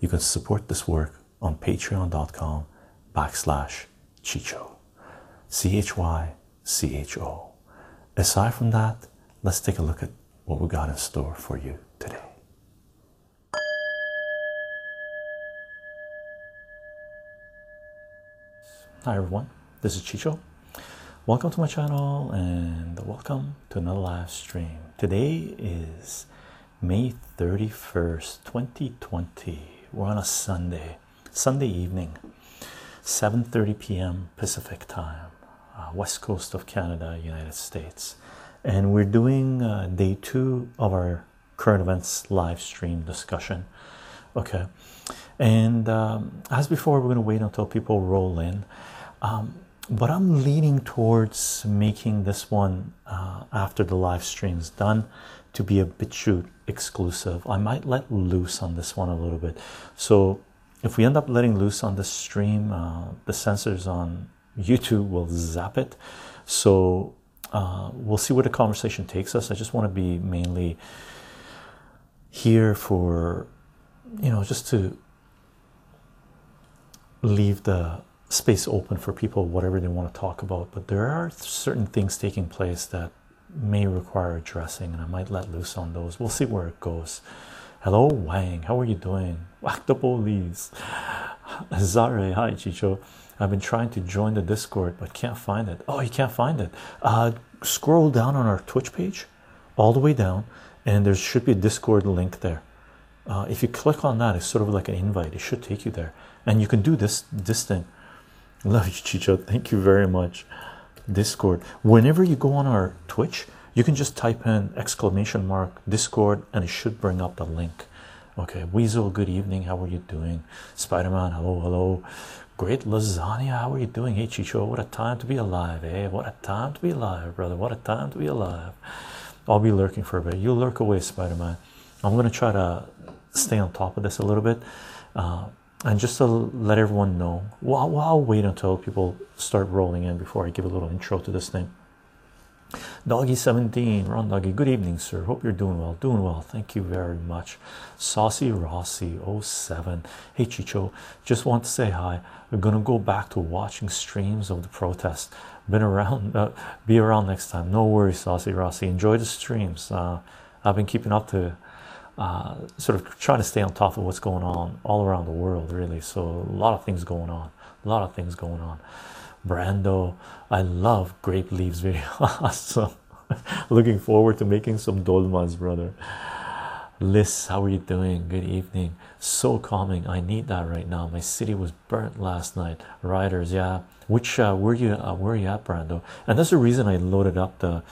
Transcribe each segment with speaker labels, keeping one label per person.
Speaker 1: you can support this work on patreon.com backslash Chycho. C H Y C H O. Aside from that, let's take a look at what we got in store for you today. Hi everyone, this is Chycho. Welcome to my channel and welcome to another live stream. Today is May 31st, 2020. We're on a Sunday, Sunday evening, 7:30 p.m. Pacific time, uh, west coast of Canada, United States, and we're doing uh, day two of our current events live stream discussion. Okay, and um, as before, we're going to wait until people roll in. Um, but I'm leaning towards making this one uh, after the live stream's done to be a BitChute exclusive. I might let loose on this one a little bit. So if we end up letting loose on this stream, uh, the censors on YouTube will zap it. So uh, we'll see where the conversation takes us. I just want to be mainly here for, you know, just to leave the space open for people whatever they want to talk about but there are certain things taking place that may require addressing and i might let loose on those. We'll see where it goes. Hello wang. How are you doing? Whack the police. Zare hi chycho. I've been trying to join the discord but can't find it. Oh you can't find it. Uh scroll down on our twitch page all the way down and there should be a discord link there. Uh, if you click on that it's sort of like an invite. It should take you there. And you can do this this thing Love you, Chycho. Thank you very much. Discord. Whenever you go on our Twitch, you can just type in exclamation mark Discord and it should bring up the link. Okay, Weasel, good evening. How are you doing? Spider Man, hello, hello. Great lasagna, how are you doing? Hey, Chycho, what a time to be alive, eh? What a time to be alive, brother. What a time to be alive. I'll be lurking for a bit. You lurk away, Spider Man. I'm going to try to stay on top of this a little bit. Uh, and just to let everyone know, well, I'll wait until people start rolling in before I give a little intro to this thing. Doggy17, Ron Doggy, good evening, sir. Hope you're doing well. Doing well, thank you very much. Saucy Rossi 07. Hey Chycho, just want to say hi. We're gonna go back to watching streams of the protest. Been around, uh, be around next time. No worries, Saucy Rossi. Enjoy the streams. Uh, I've been keeping up to uh, sort of trying to stay on top of what's going on all around the world, really. So, a lot of things going on, a lot of things going on. Brando, I love Grape Leaves video. awesome. Looking forward to making some dolmas, brother. Liz, how are you doing? Good evening. So calming. I need that right now. My city was burnt last night. Riders, yeah. Which uh, where you uh, where you at, Brando? And that's the reason I loaded up the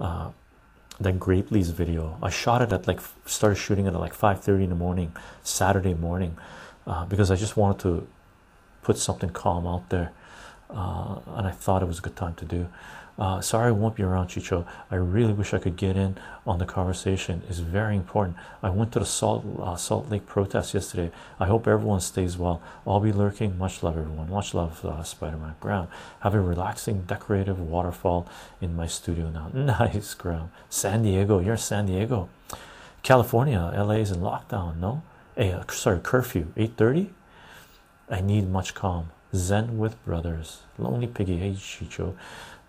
Speaker 1: uh, that Grape Leaves video. I shot it at like started shooting it at like 5:30 in the morning, Saturday morning, uh, because I just wanted to put something calm out there, uh, and I thought it was a good time to do. Uh, sorry, I won't be around, Chycho. I really wish I could get in on the conversation. It's very important. I went to the Salt uh, Salt Lake protest yesterday. I hope everyone stays well. I'll be lurking. Much love, everyone. Much love, uh, Spider-Man. Graham, have a relaxing, decorative waterfall in my studio now. Nice, Graham. San Diego. You're San Diego. California. LA is in lockdown. No. Hey, uh, sorry, curfew. 8:30. I need much calm. Zen with brothers. Lonely Piggy. Hey, Chycho.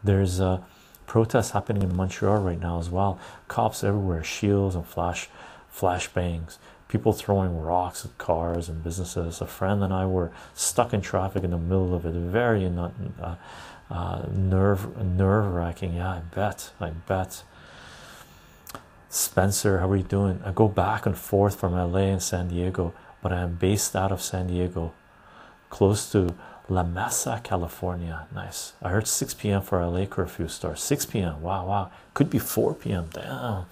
Speaker 1: There's a protest happening in Montreal right now as well. Cops everywhere, shields and flash flashbangs. People throwing rocks at cars and businesses. A friend and I were stuck in traffic in the middle of it. Very uh, uh, nerve nerve wracking. Yeah, I bet. I bet. Spencer, how are you doing? I go back and forth from LA and San Diego, but I am based out of San Diego, close to La Mesa, California. Nice. I heard 6 p.m. for LA curfew starts. 6 p.m. Wow, wow. Could be 4 p.m. Damn.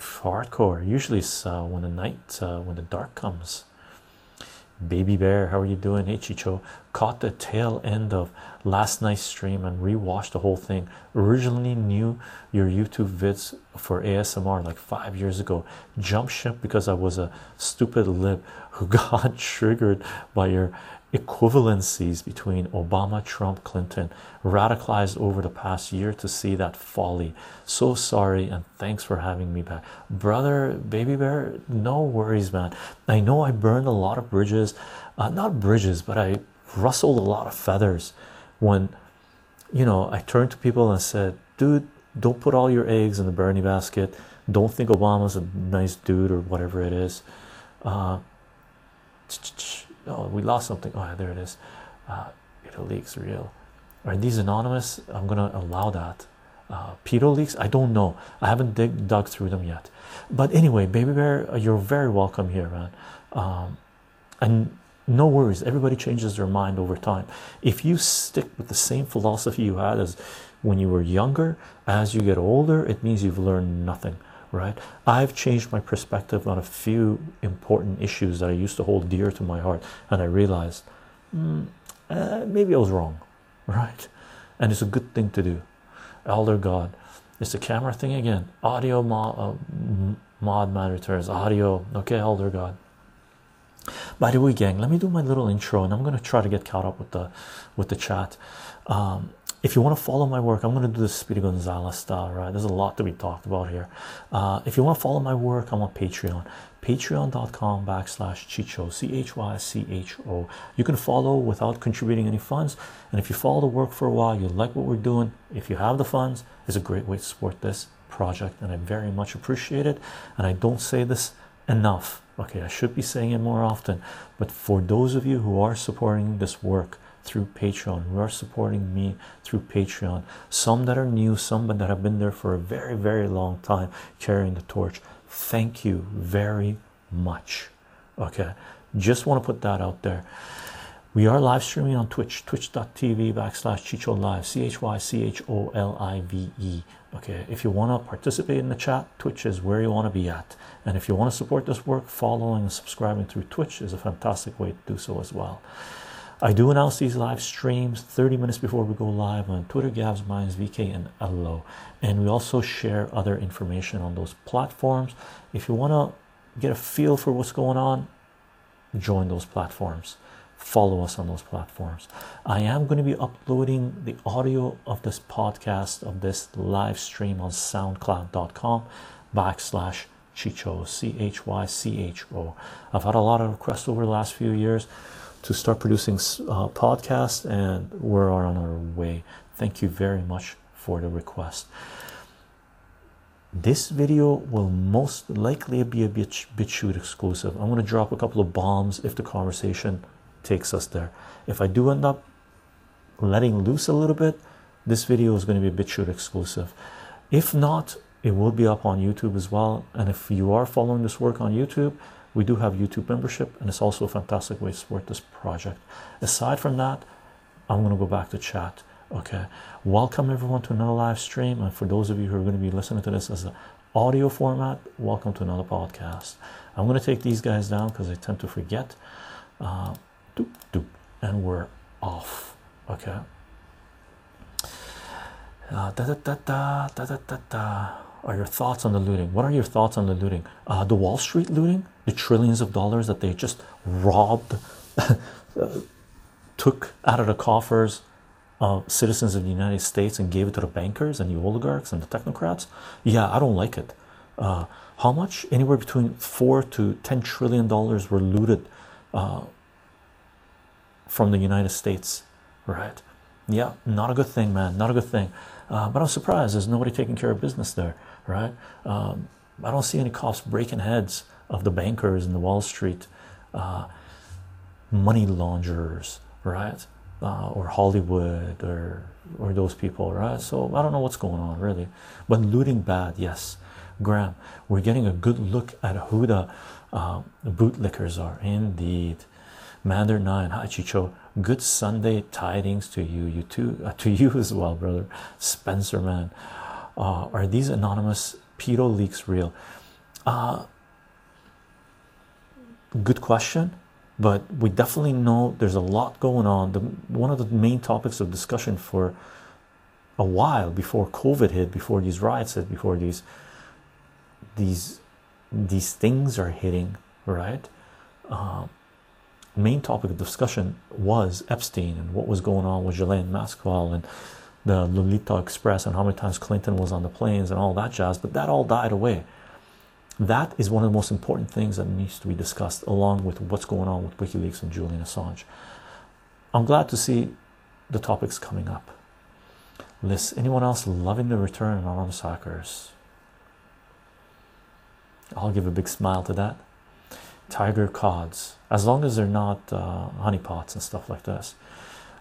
Speaker 1: Hardcore. Usually it's uh, when the night, uh, when the dark comes. Baby Bear, how are you doing? Hey Chycho, caught the tail end of last night's stream and rewatched the whole thing. Originally knew your YouTube vids for ASMR like five years ago. Jump ship because I was a stupid lib who got triggered by your equivalencies between Obama, Trump, Clinton, radicalized over the past year to see that folly. So sorry and thanks for having me back. Brother, baby bear, no worries, man. I know I burned a lot of bridges, uh, not bridges, but I rustled a lot of feathers when you know I turned to people and said, dude, don't put all your eggs in the Bernie basket. Don't think Obama's a nice dude or whatever it is. Uh, oh we lost something. Oh there it is. Uh leaks real. Are these anonymous? I'm gonna allow that. Uh pedo leaks? I don't know. I haven't dig, dug through them yet. But anyway baby bear uh, you're very welcome here man. Um and no worries. Everybody changes their mind over time. If you stick with the same philosophy you had as when you were younger as you get older it means you've learned nothing right? I've changed my perspective on a few important issues that i used to hold dear to my heart and i realized mm, uh, maybe i was wrong right? And it's a good thing to do. Elder god it's the camera thing again. Audio mod, uh, mod man returns audio. Okay elder god. By the way gang let me do my little intro and i'm to try to get caught up with the with the chat. Um, if you want to follow my work, I'm going to do the Speedy Gonzalez style, right? There's a lot to be talked about here. Uh, if you want to follow my work, I'm on Patreon, patreon.com backslash Chycho, C H Y C H O. You can follow without contributing any funds. And if you follow the work for a while, you like what we're doing, if you have the funds, it's a great way to support this project. And I very much appreciate it. And I don't say this enough. Okay, I should be saying it more often. But for those of you who are supporting this work, through Patreon, who are supporting me through Patreon, some that are new, some that have been there for a very, very long time carrying the torch. Thank you very much. Okay, just want to put that out there. We are live streaming on Twitch, twitch.tv backslash Chycho Live, C H Y C H O L I V E. Okay, if you want to participate in the chat, Twitch is where you want to be at. And if you want to support this work, following and subscribing through Twitch is a fantastic way to do so as well. I do announce these live streams 30 minutes before we go live on Twitter, Gabs, Minds, VK, and Ello. And we also share other information on those platforms. If you want to get a feel for what's going on, join those platforms. Follow us on those platforms. I am going to be uploading the audio of this podcast, of this live stream on soundcloud.com backslash Chycho, C H Y C H O. I've had a lot of requests over the last few years to start producing uh, podcasts, and we're on our way. Thank you very much for the request. This video will most likely be a bit BitChute exclusive. I'm going to drop a couple of bombs if the conversation takes us there. If I do end up letting loose a little bit, this video is going to be a BitChute exclusive. If not, it will be up on YouTube as well. And if you are following this work on YouTube, we do have YouTube membership, and it's also a fantastic way to support this project. Aside from that, I'm going to go back to chat. Okay, welcome everyone to another live stream, and for those of you who are going to be listening to this as an audio format, welcome to another podcast. I'm going to take these guys down because I tend to forget. Uh, doop, doop, and we're off. Okay. Uh, da, da, da, da, da, da, da, da are your thoughts on the looting? What are your thoughts on the looting? Uh, the Wall Street looting, the trillions of dollars that they just robbed, took out of the coffers of citizens of the United States and gave it to the bankers and the oligarchs and the technocrats. Yeah, I don't like it. Uh, how much? Anywhere between four to ten trillion dollars were looted uh, from the United States, right? Yeah, not a good thing, man. Not a good thing. Uh, but I'm surprised there's nobody taking care of business there right? Um, I don't see any cops breaking heads of the bankers in the Wall Street uh, money launderers, right? Uh, or Hollywood or or those people, right? So I don't know what's going on really, but looting bad, yes. Graham, we're getting a good look at who the uh, bootlickers are. Indeed, Mander Nine, hi Chycho. Good Sunday tidings to you, you too, uh, to you as well, brother. Spencer, man. Uh, are these anonymous pedo leaks real? Uh, good question. but we definitely know there's a lot going on. The one of the main topics of discussion for a while before COVID hit, before these riots hit, before these these these things are hitting, right? Uh, main topic of discussion was Epstein and what was going on with Ghislaine Maxwell and the Lolita Express and how many times Clinton was on the planes and all that jazz. But that all died away. That is one of the most important things that needs to be discussed, along with what's going on with WikiLeaks and Julian Assange. I'm glad to see the topics coming up. List anyone else loving the return of anonymous hackers? I'll give a big smile to that. Tiger cods, as long as they're not uh, honeypots and stuff like this.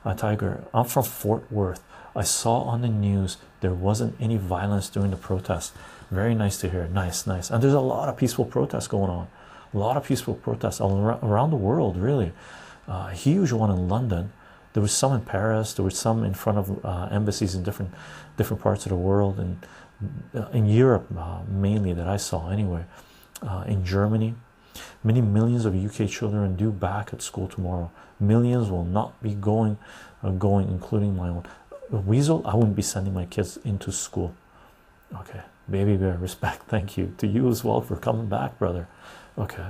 Speaker 1: Uh, Tiger, I'm from Fort Worth. I saw on the news there wasn't any violence during the protest. Very nice to hear. Nice, nice. And there's a lot of peaceful protests going on. A lot of peaceful protests all around the world, really. Uh, a huge one in London. There was some in Paris. There was some in front of uh, embassies in different different parts of the world, and uh, in Europe uh, mainly that I saw anyway. Uh, in Germany, many millions of UK children due back at school tomorrow. Millions will not be going, uh, going, including my own. Weasel, I wouldn't be sending my kids into school. Okay, baby bear, respect. Thank you to you as well for coming back, brother. Okay,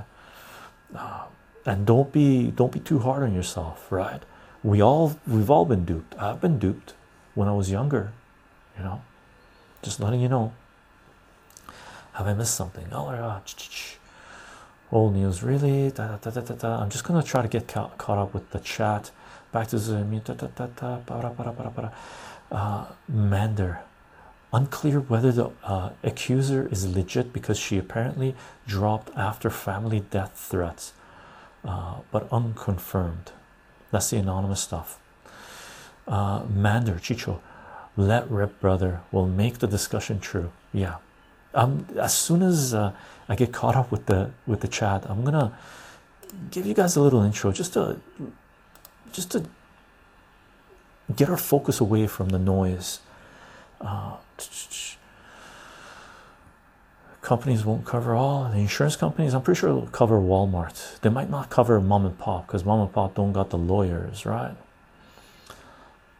Speaker 1: uh, and don't be don't be too hard on yourself, right? We all we've all been duped. I've been duped when I was younger, you know. Just letting you know. Have I missed something? Oh, uh, old news, really? Da, da, da, da, da. I'm just gonna try to get ca caught up with the chat. Back to para. Uh, Mander. Unclear whether the uh, accuser is legit because she apparently dropped after family death threats, uh, but unconfirmed. That's the anonymous stuff. Uh, Mander Chycho, let rip, brother. Will make the discussion true. Yeah. Um. As soon as uh, I get caught up with the with the chat, I'm gonna give you guys a little intro, just to just to get our focus away from the noise. Uh, companies won't cover all the insurance companies. I'm pretty sure it'll cover Walmart. They might not cover mom and pop because mom and pop don't got the lawyers, right?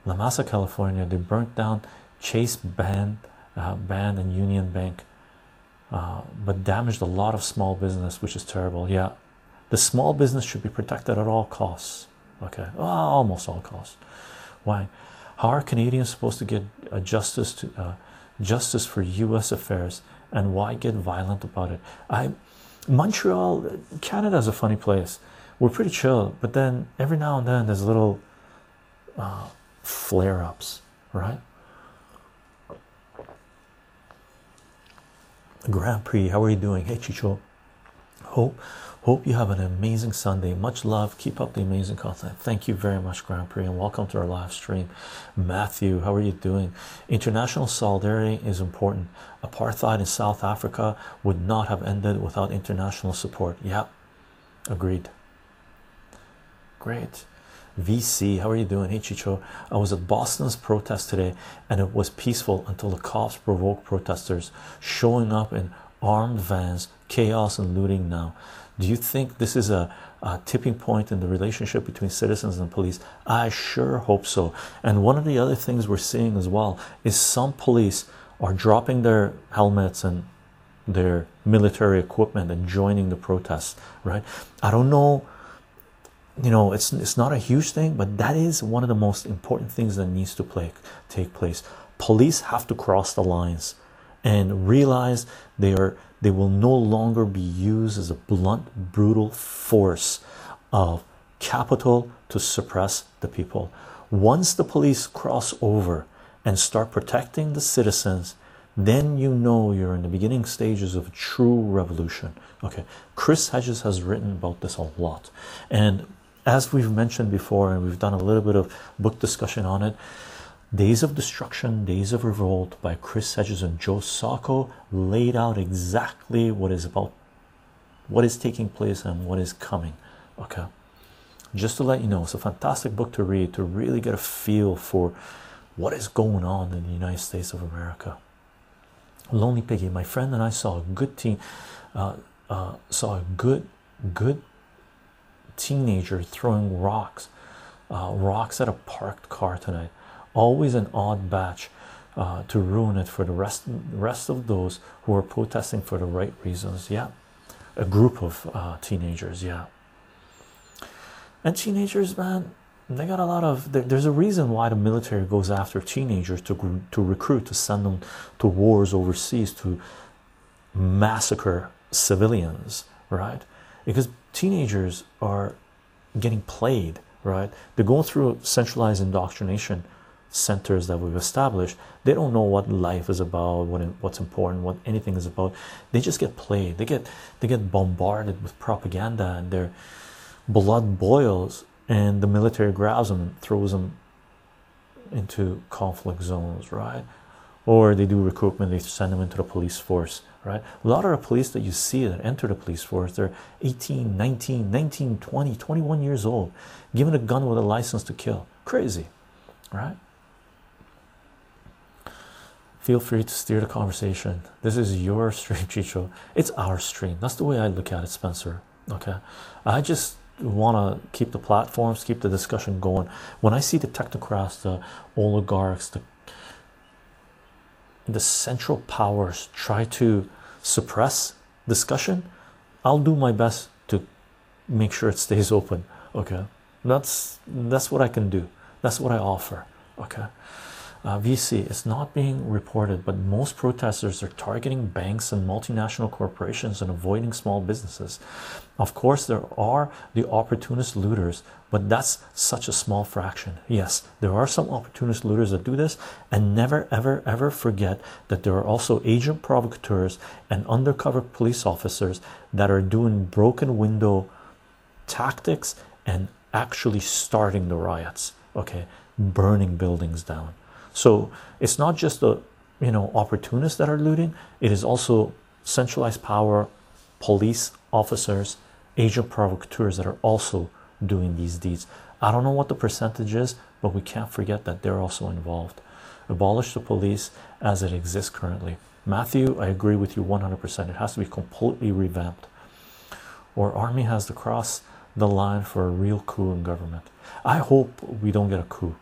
Speaker 1: La Mesa, California, they burnt down Chase Bank, uh, and Union Bank, uh, but damaged a lot of small business, which is terrible. Yeah, the small business should be protected at all costs. Okay, almost all costs. Why? How are Canadians supposed to get a justice to uh, justice for U.S. affairs, and why get violent about it? I Montreal, Canada is a funny place. We're pretty chill, but then every now and then there's little uh, flare-ups, right? Grand Prix, how are you doing? Hey Chycho, hope hope you have an amazing Sunday. Much love. Keep up the amazing content. Thank you very much, Grand Prix, and welcome to our live stream. Matthew, how are you doing? International solidarity is important. Apartheid in South Africa would not have ended without international support. Yep, agreed. Great. VC, how are you doing? Hey Chycho, I was at Boston's protest today and it was peaceful until the cops provoked protesters showing up in armed vans, chaos and looting now. Do you think this is a, a tipping point in the relationship between citizens and police? I sure hope so. And one of the other things we're seeing as well is some police are dropping their helmets and their military equipment and joining the protests, right? I don't know you know it's it's not a huge thing but that is one of the most important things that needs to play take place police have to cross the lines and realize they are they will no longer be used as a blunt brutal force of capital to suppress the people. Once the police cross over and start protecting the citizens then you know you're in the beginning stages of a true revolution. Okay chris hedges has written about this a lot. And as we've mentioned before, and we've done a little bit of book discussion on it, Days of Destruction, Days of Revolt by Chris Hedges and Joe Sacco laid out exactly what is about, what is taking place, and what is coming. Okay, just to let you know, it's a fantastic book to read to really get a feel for what is going on in the United States of America. Lonely Piggy, my friend and I saw a good team, uh, uh, saw a good, good teenager throwing rocks, uh, rocks at a parked car tonight. Always an odd batch uh, to ruin it for the rest rest of those who are protesting for the right reasons. Yeah, a group of uh, teenagers. Yeah, and teenagers, man, they got a lot of. there's a reason why the military goes after teenagers to to recruit, to send them to wars overseas, to massacre civilians, right? Because teenagers are getting played, right? They're going through centralized indoctrination centers that we've established. They don't know what life is about, what what's important, what anything is about. They just get played. They get they get bombarded with propaganda, and their blood boils, and the military grabs them and throws them into conflict zones, right? Or they do recruitment. They send them into the police force right a lot of the police that you see that enter the police force they're 18 19 19 20 21 years old given a gun with a license to kill crazy right feel free to steer the conversation this is your stream chycho it's our stream that's the way i look at it spencer okay i just want to keep the platforms keep the discussion going when i see the technocrats the oligarchs the the central powers try to suppress discussion, I'll do my best to make sure it stays open. Okay, that's that's what I can do. That's what I offer. Okay, uh, VC is not being reported, but most protesters are targeting banks and multinational corporations and avoiding small businesses. Of course, there are the opportunist looters, but that's such a small fraction. Yes, there are some opportunist looters that do this, and never, ever, ever forget that there are also agent provocateurs and undercover police officers that are doing broken window tactics and actually starting the riots. Okay, burning buildings down so it's not just the you know opportunists that are looting, it is also centralized power, police officers, agent provocateurs that are also doing these deeds. I don't know what the percentage is, but we can't forget that they're also involved. Abolish the police as it exists currently. Matthew, I agree with you 100%. It has to be completely revamped. Or army has to cross the line for a real coup in government. I hope we don't get a coup.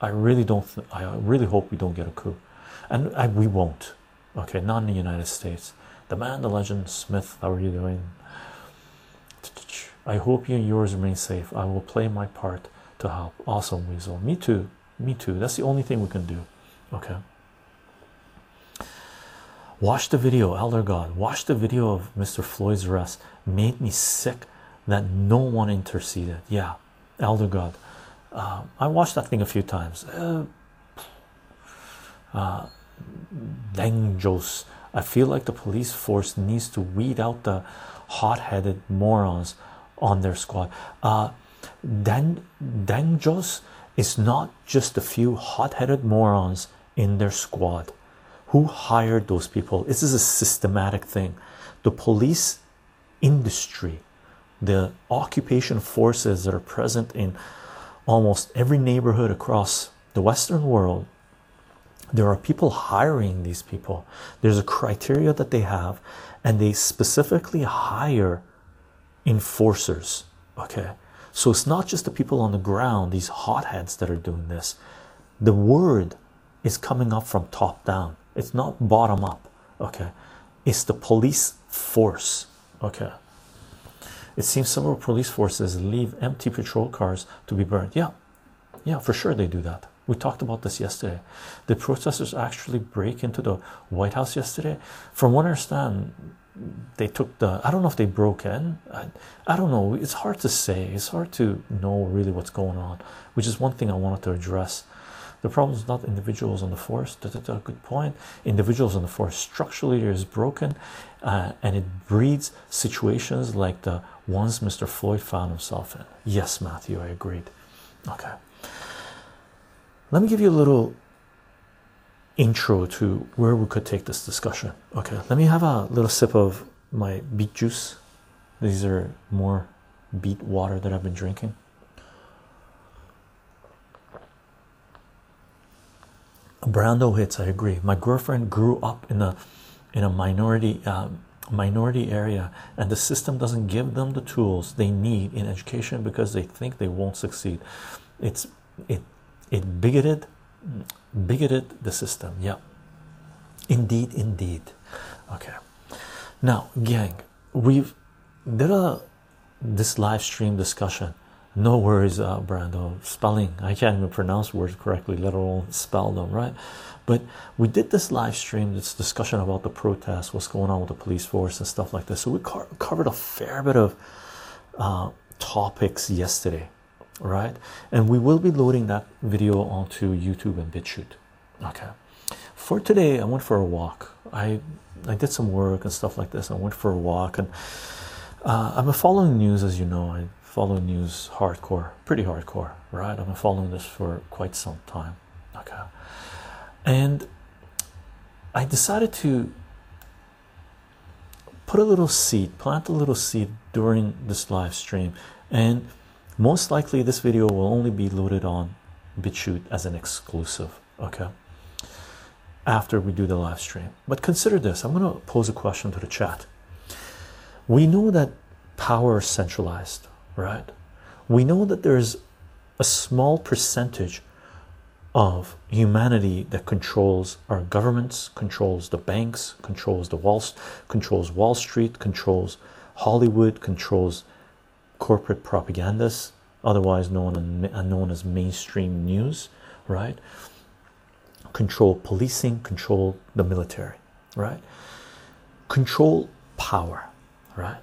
Speaker 1: I really don't. I really hope we don't get a coup, and I, we won't. Okay, not in the United States. The man, the legend, Smith. How are you doing? I hope you and yours remain safe. I will play my part to help. Awesome, Weasel. Me too. Me too. That's the only thing we can do. Okay. Watch the video, Elder God. Watch the video of Mr. Floyd's arrest. Made me sick that no one interceded. Yeah, Elder God. Uh, I watched that thing a few times. Uh, uh. I feel like the police force needs to weed out the hot-headed morons on their squad. Uh, is not just a few hot-headed morons in their squad. Who hired those people? This is a systematic thing. The police industry, the occupation forces that are present in almost every neighborhood across the Western world, there are people hiring these people. There's a criteria that they have, and they specifically hire enforcers. Okay, so it's not just the people on the ground, these hotheads that are doing this. The word is coming up from top down, it's not bottom up. Okay, it's the police force. Okay, it seems several police forces leave empty patrol cars to be burned. Yeah, yeah, for sure they do that. We talked about this yesterday. The protesters actually break into the White House yesterday. From what I understand, they took the. I don't know if they broke in. I, I don't know. It's hard to say. It's hard to know really what's going on, which is one thing I wanted to address. The problem is not individuals on the force. That's a good point. Individuals on the force structurally is broken, uh, and it breeds situations like the ones Mr. Floyd found himself in. Yes, Matthew, I agreed. Okay. Let me give you a little intro to where we could take this discussion. Okay, let me have a little sip of my beet juice. These are more beet water that I've been drinking. Brando hits. I agree. My girlfriend grew up in a in a minority um, minority area and the system doesn't give them the tools they need in education because they think they won't succeed it's it it bigoted bigoted the system yeah indeed indeed okay now gang we've did a this live stream discussion no worries uh brando. Spelling i can't even pronounce words correctly let alone spell them right? But we did this live stream this discussion about the protest what's going on with the police force and stuff like this. So we co covered a fair bit of uh, topics yesterday right? And we will be loading that video onto youtube and bitchute okay? For today i went for a walk. I i did some work and stuff like this. I went for a walk and uh, i'm following news as you know. I follow news hardcore pretty hardcore right? I've been following this for quite some time. Okay. And i decided to put a little seed plant a little seed during this live stream. And most likely this video will only be loaded on BitChute as an exclusive okay? After we do the live stream. But consider this. I'm going to pose a question to the chat. We know that power is centralized right we know that there's a small percentage of humanity that controls our governments controls the banks controls the walls controls wall street controls hollywood controls corporate propagandists, otherwise known known as mainstream news, right? Control policing, control the military, right? Control power, right?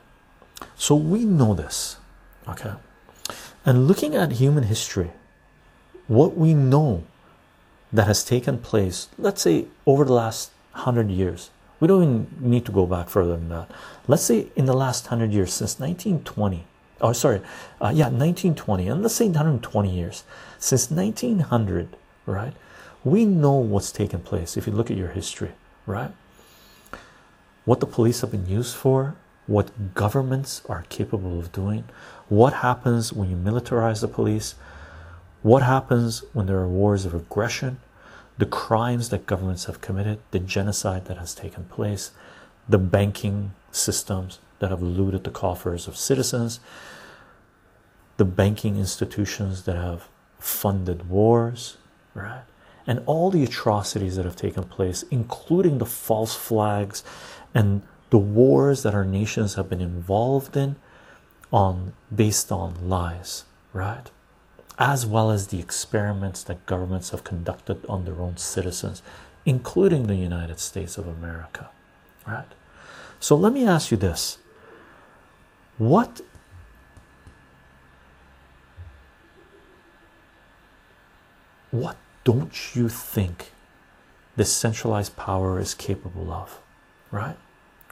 Speaker 1: So we know this, okay? And looking at human history, what we know that has taken place, let's say over the last hundred years, we don't even need to go back further than that. Let's say in the last hundred years, since 1920, oh sorry uh, yeah 1920 and let's say 120 years since 1900 right we know what's taken place if you look at your history right what the police have been used for what governments are capable of doing what happens when you militarize the police what happens when there are wars of aggression the crimes that governments have committed the genocide that has taken place the banking systems that have looted the coffers of citizens, the banking institutions that have funded wars, right? And all the atrocities that have taken place, including the false flags and the wars that our nations have been involved in on based on lies, right? As well as the experiments that governments have conducted on their own citizens, including the United States of America, right? So let me ask you this what what don't you think this centralized power is capable of right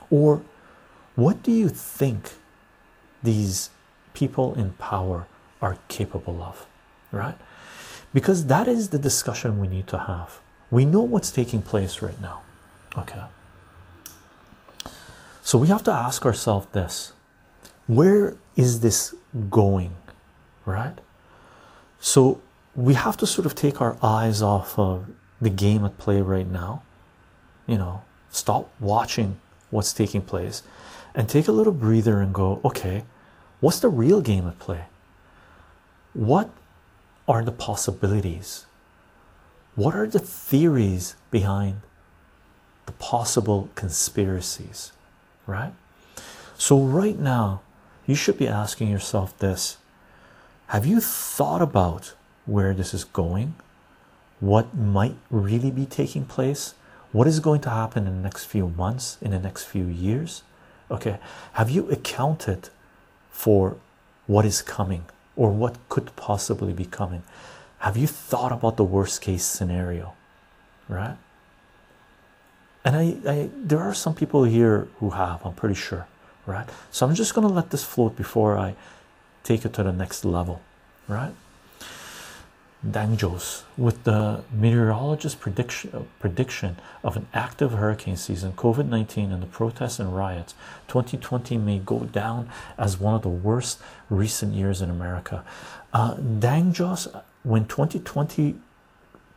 Speaker 1: or what do you think these people in power are capable of right? Because that is the discussion we need to have. We know what's taking place right now okay? So we have to ask ourselves this. Where is this going right? So we have to sort of take our eyes off of the game at play right now you know stop watching what's taking place and take a little breather and go okay what's the real game at play? What are the possibilities? What are the theories behind the possible conspiracies right? So right now you should be asking yourself this. Have you thought about where this is going? What might really be taking place? What is going to happen in the next few months in the next few years? Okay have you accounted for what is coming or what could possibly be coming. Have you thought about the worst case scenario? Right? And I, I there are some people here who have i'm pretty sure right? So i'm just to let this float before i take it to the next level right Danjos with the meteorologist prediction prediction of an active hurricane season COVID-19 and the protests and riots 2020 may go down as one of the worst recent years in America uh, Danjos when 2020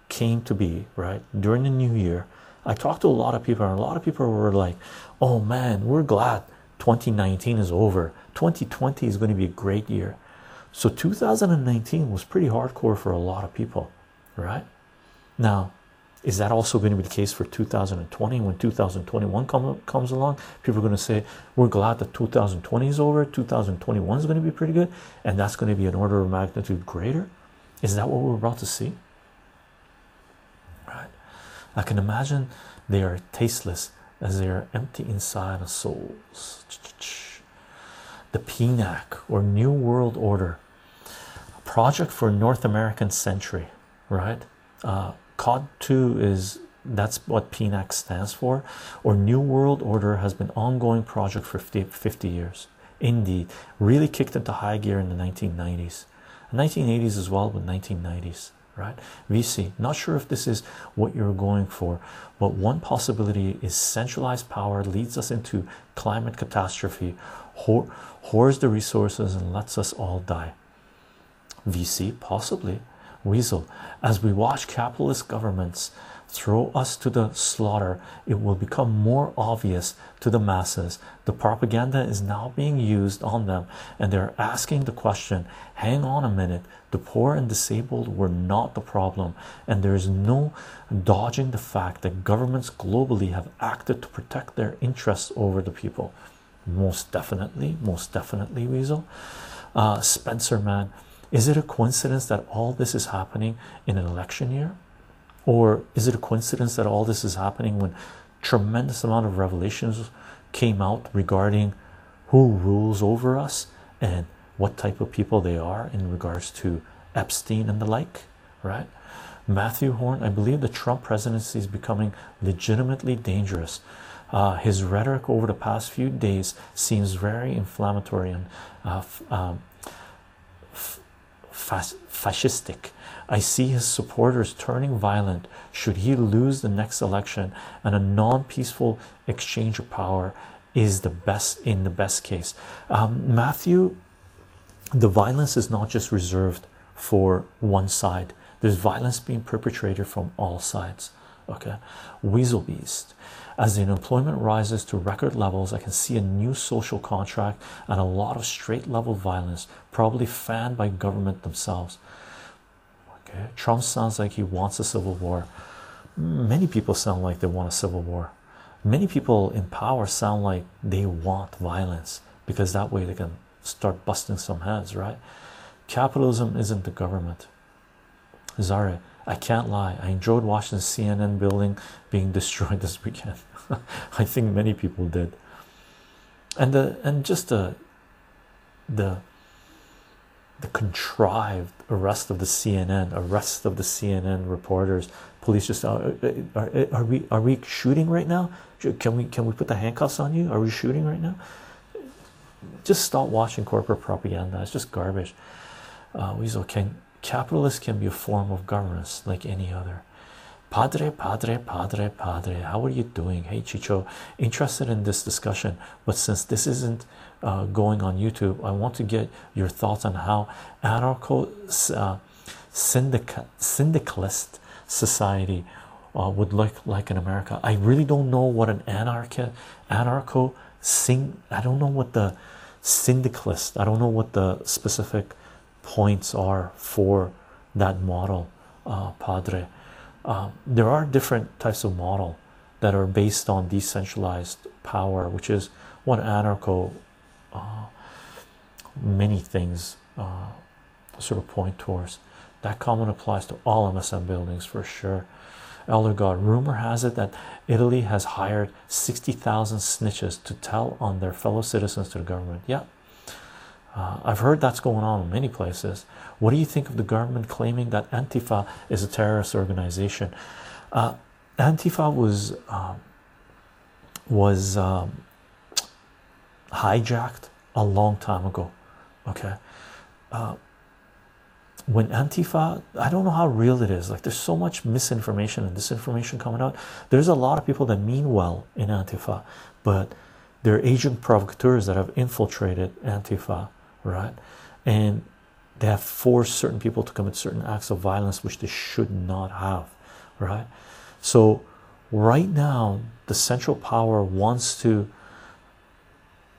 Speaker 1: came to be right during the new year I talked to a lot of people, and a lot of people were like, "Oh man, we're glad 2019 is over. 2020 is going to be a great year." So 2019 was pretty hardcore for a lot of people, right? Now, is that also going to be the case for 2020 when 2021 come, comes along? People are going to say, We're glad that 2020 is over, 2021 is going to be pretty good, and that's going to be an order of magnitude greater. Is that what we're about to see? Right? I can imagine they are tasteless as they are empty inside of souls. The PNAC or New World Order, project for North American century, right? Uh, COD 2 is that's what PNAC stands for, or New World Order has been ongoing project for 50, 50 years. Indeed, really kicked into high gear in the 1990s, 1980s as well, but 1990s, right? VC, not sure if this is what you're going for, but one possibility is centralized power leads us into climate catastrophe, hoards the resources, and lets us all die. VC, possibly. Weasel, as we watch capitalist governments throw us to the slaughter, it will become more obvious to the masses. The propaganda is now being used on them, and they're asking the question hang on a minute, the poor and disabled were not the problem, and there is no dodging the fact that governments globally have acted to protect their interests over the people. Most definitely, most definitely, Weasel. Uh, Spencer, man is it a coincidence that all this is happening in an election year? Or is it a coincidence that all this is happening when tremendous amount of revelations came out regarding who rules over us and what type of people they are in regards to Epstein and the like, right? Matthew Horn, I believe the Trump presidency is becoming legitimately dangerous. Uh, his rhetoric over the past few days seems very inflammatory and uh, um, fascistic. I see his supporters turning violent should he lose the next election, and a non peaceful exchange of power is the best in the best case. Um, Matthew, the violence is not just reserved for one side, there's violence being perpetrated from all sides. Okay, Weasel Beast. As the unemployment rises to record levels, I can see a new social contract and a lot of straight level violence, probably fanned by government themselves. Okay, Trump sounds like he wants a civil war. Many people sound like they want a civil war. Many people in power sound like they want violence because that way they can start busting some heads, right? Capitalism isn't the government. Zare, I can't lie. I enjoyed watching the CNN building being destroyed this weekend. I think many people did. And the and just the the the contrived arrest of the CNN, arrest of the CNN reporters, police just uh, uh, are, are, are we are we shooting right now? Can we can we put the handcuffs on you? Are we shooting right now? Just stop watching corporate propaganda. It's just garbage. Uh, Weasel can capitalist can be a form of governance like any other. Padre, Padre, Padre, Padre, how are you doing? Hey, Chycho, interested in this discussion, but since this isn't uh, going on YouTube, I want to get your thoughts on how anarcho uh, syndica syndicalist society uh, would look like in America. I really don't know what an anarcho anarcho sing. I don't know what the syndicalist. I don't know what the specific points are for that model, uh, Padre. Um, there are different types of model that are based on decentralized power, which is what anarcho uh, many things uh, sort of point towards. That comment applies to all MSM buildings for sure. Elder God, rumor has it that Italy has hired 60,000 snitches to tell on their fellow citizens to the government. Yeah, uh, I've heard that's going on in many places. What do you think of the government claiming that Antifa is a terrorist organization? Uh, Antifa was um, was um, hijacked a long time ago. Okay, uh, when Antifa, I don't know how real it is. Like, there's so much misinformation and disinformation coming out. There's a lot of people that mean well in Antifa, but they're agent provocateurs that have infiltrated Antifa right? And they have forced certain people to commit certain acts of violence which they should not have, right? So, right now the central power wants to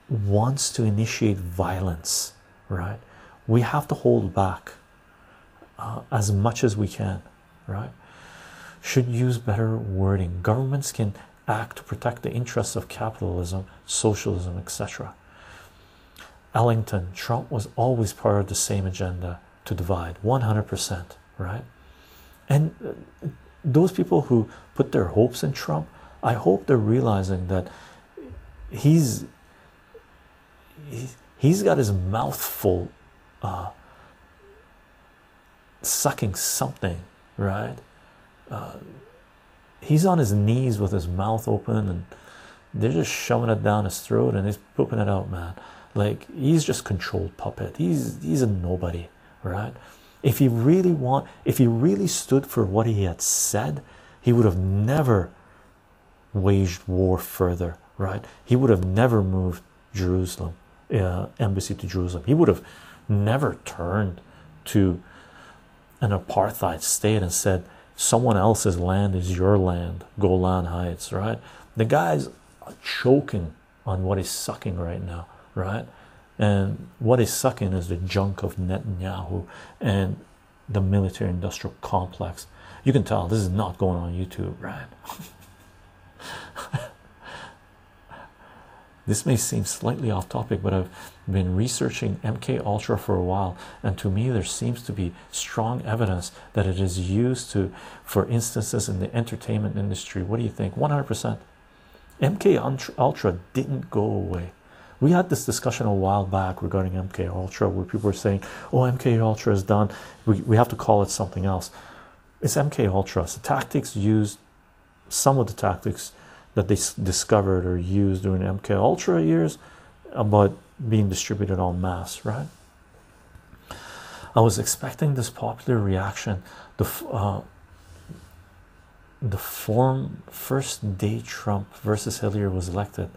Speaker 1: wants to initiate violence right? We have to hold back uh, as much as we can right? Should use better wording. Governments can act to protect the interests of capitalism socialism etc ellington trump was always part of the same agenda to divide 100% right? And uh, those people who put their hopes in trump i hope they're realizing that he's he's got his mouth full uh, sucking something right? Uh, he's on his knees with his mouth open and they're just shoving it down his throat and he's pooping it out man like he's just controlled puppet. He's he's a nobody right? If he really want if he really stood for what he had said he would have never waged war further right? He would have never moved jerusalem uh, embassy to jerusalem. He would have never turned to an apartheid state and said someone else's land is your land golan heights right? The guy's choking on what he's sucking right now right? And what is sucking is the junk of netanyahu and the military industrial complex. You can tell this is not going on youtube right? This may seem slightly off topic but i've been researching mk ultra for a while and to me there seems to be strong evidence that it is used to for instances in the entertainment industry. What do you think? 100 percent. Mk ultra didn't go away we had this discussion a while back regarding mk ultra where people were saying oh mk ultra is done we, we have to call it something else it's mk ultra the tactics used some of the tactics that they discovered or used during MK Ultra years about being distributed en masse, right? I was expecting this popular reaction. The uh, the form first day Trump versus Hillary was elected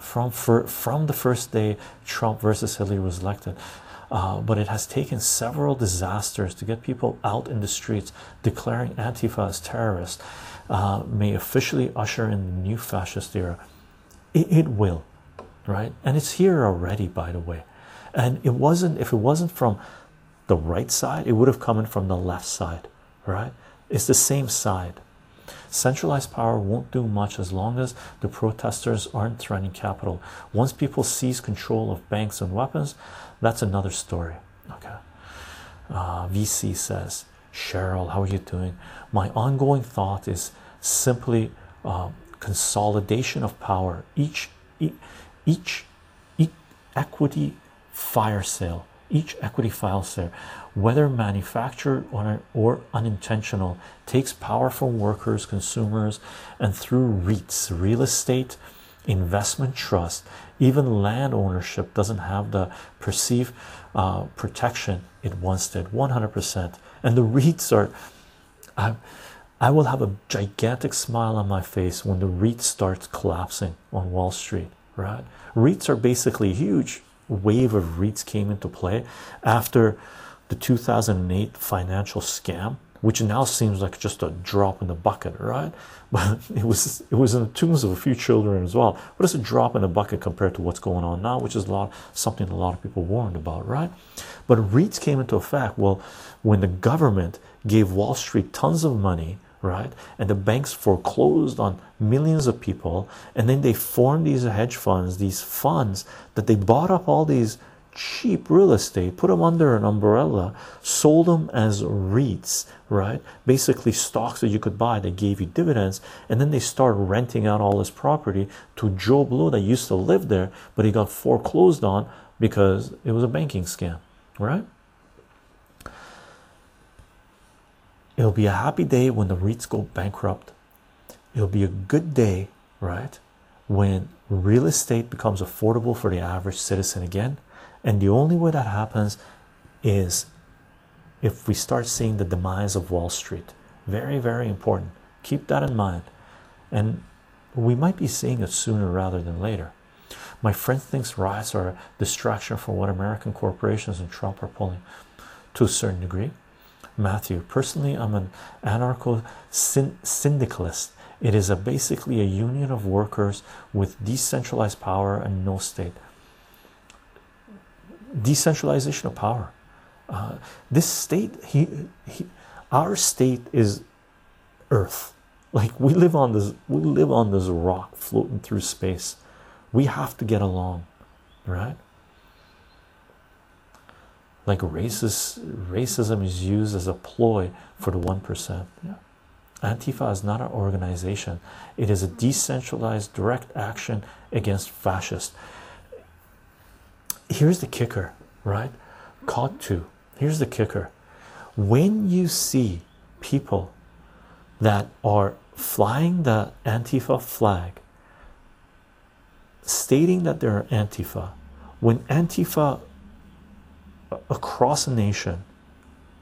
Speaker 1: from for, from the first day Trump versus Hillary was elected. Uh, but it has taken several disasters to get people out in the streets declaring Antifa as terrorists uh, may officially usher in the new fascist era. It, it will, right? And it's here already, by the way. And it wasn't, if it wasn't from the right side, it would have come in from the left side, right? It's the same side. Centralized power won't do much as long as the protesters aren't threatening capital. Once people seize control of banks and weapons, that's another story. Okay. Uh, VC says, Cheryl, how are you doing? My ongoing thought is simply uh, consolidation of power. Each, each, equity fire sale, each equity file sale, whether manufactured or, unintentional, takes power from workers, consumers, and through REITs, real estate investment trust, even land ownership doesn't have the perceived uh, protection it once did 100%. And the REITs are. I, I will have a gigantic smile on my face when the REIT starts collapsing on Wall Street, right? REITs are basically huge wave of REITs came into play after the 2008 financial scam, which now seems like just a drop in the bucket, right? But it was it was in the tombs of a few children as well. But it's a drop in the bucket compared to what's going on now, which is a lot something a lot of people warned about, right? But REITs came into effect. Well, when the government gave Wall Street tons of money right? And the banks foreclosed on millions of people, and then they formed these hedge funds, these funds that they bought up all these cheap real estate, put them under an umbrella, sold them as REITs, right? Basically, stocks that you could buy that gave you dividends, and then they start renting out all this property to Joe Blow that used to live there, but he got foreclosed on because it was a banking scam, right? It'll be a happy day when the REITs go bankrupt. It'll be a good day, right? When real estate becomes affordable for the average citizen again. And the only way that happens is if we start seeing the demise of Wall Street. Very, very important. Keep that in mind. And we might be seeing it sooner rather than later. My friend thinks riots are a distraction from what American corporations and Trump are pulling to a certain degree. Matthew, personally, I'm an anarcho syndicalist. It is a basically a union of workers with decentralized power and no state. Decentralization of power. Uh, this state, he, he, our state is Earth. Like we live on this, we live on this rock floating through space. We have to get along, right? Like racist racism is used as a ploy for the one percent. Yeah. Antifa is not an organization; it is a decentralized direct action against fascists. Here's the kicker, right? Caught to. Here's the kicker: when you see people that are flying the Antifa flag, stating that they're Antifa, when Antifa uh, across a nation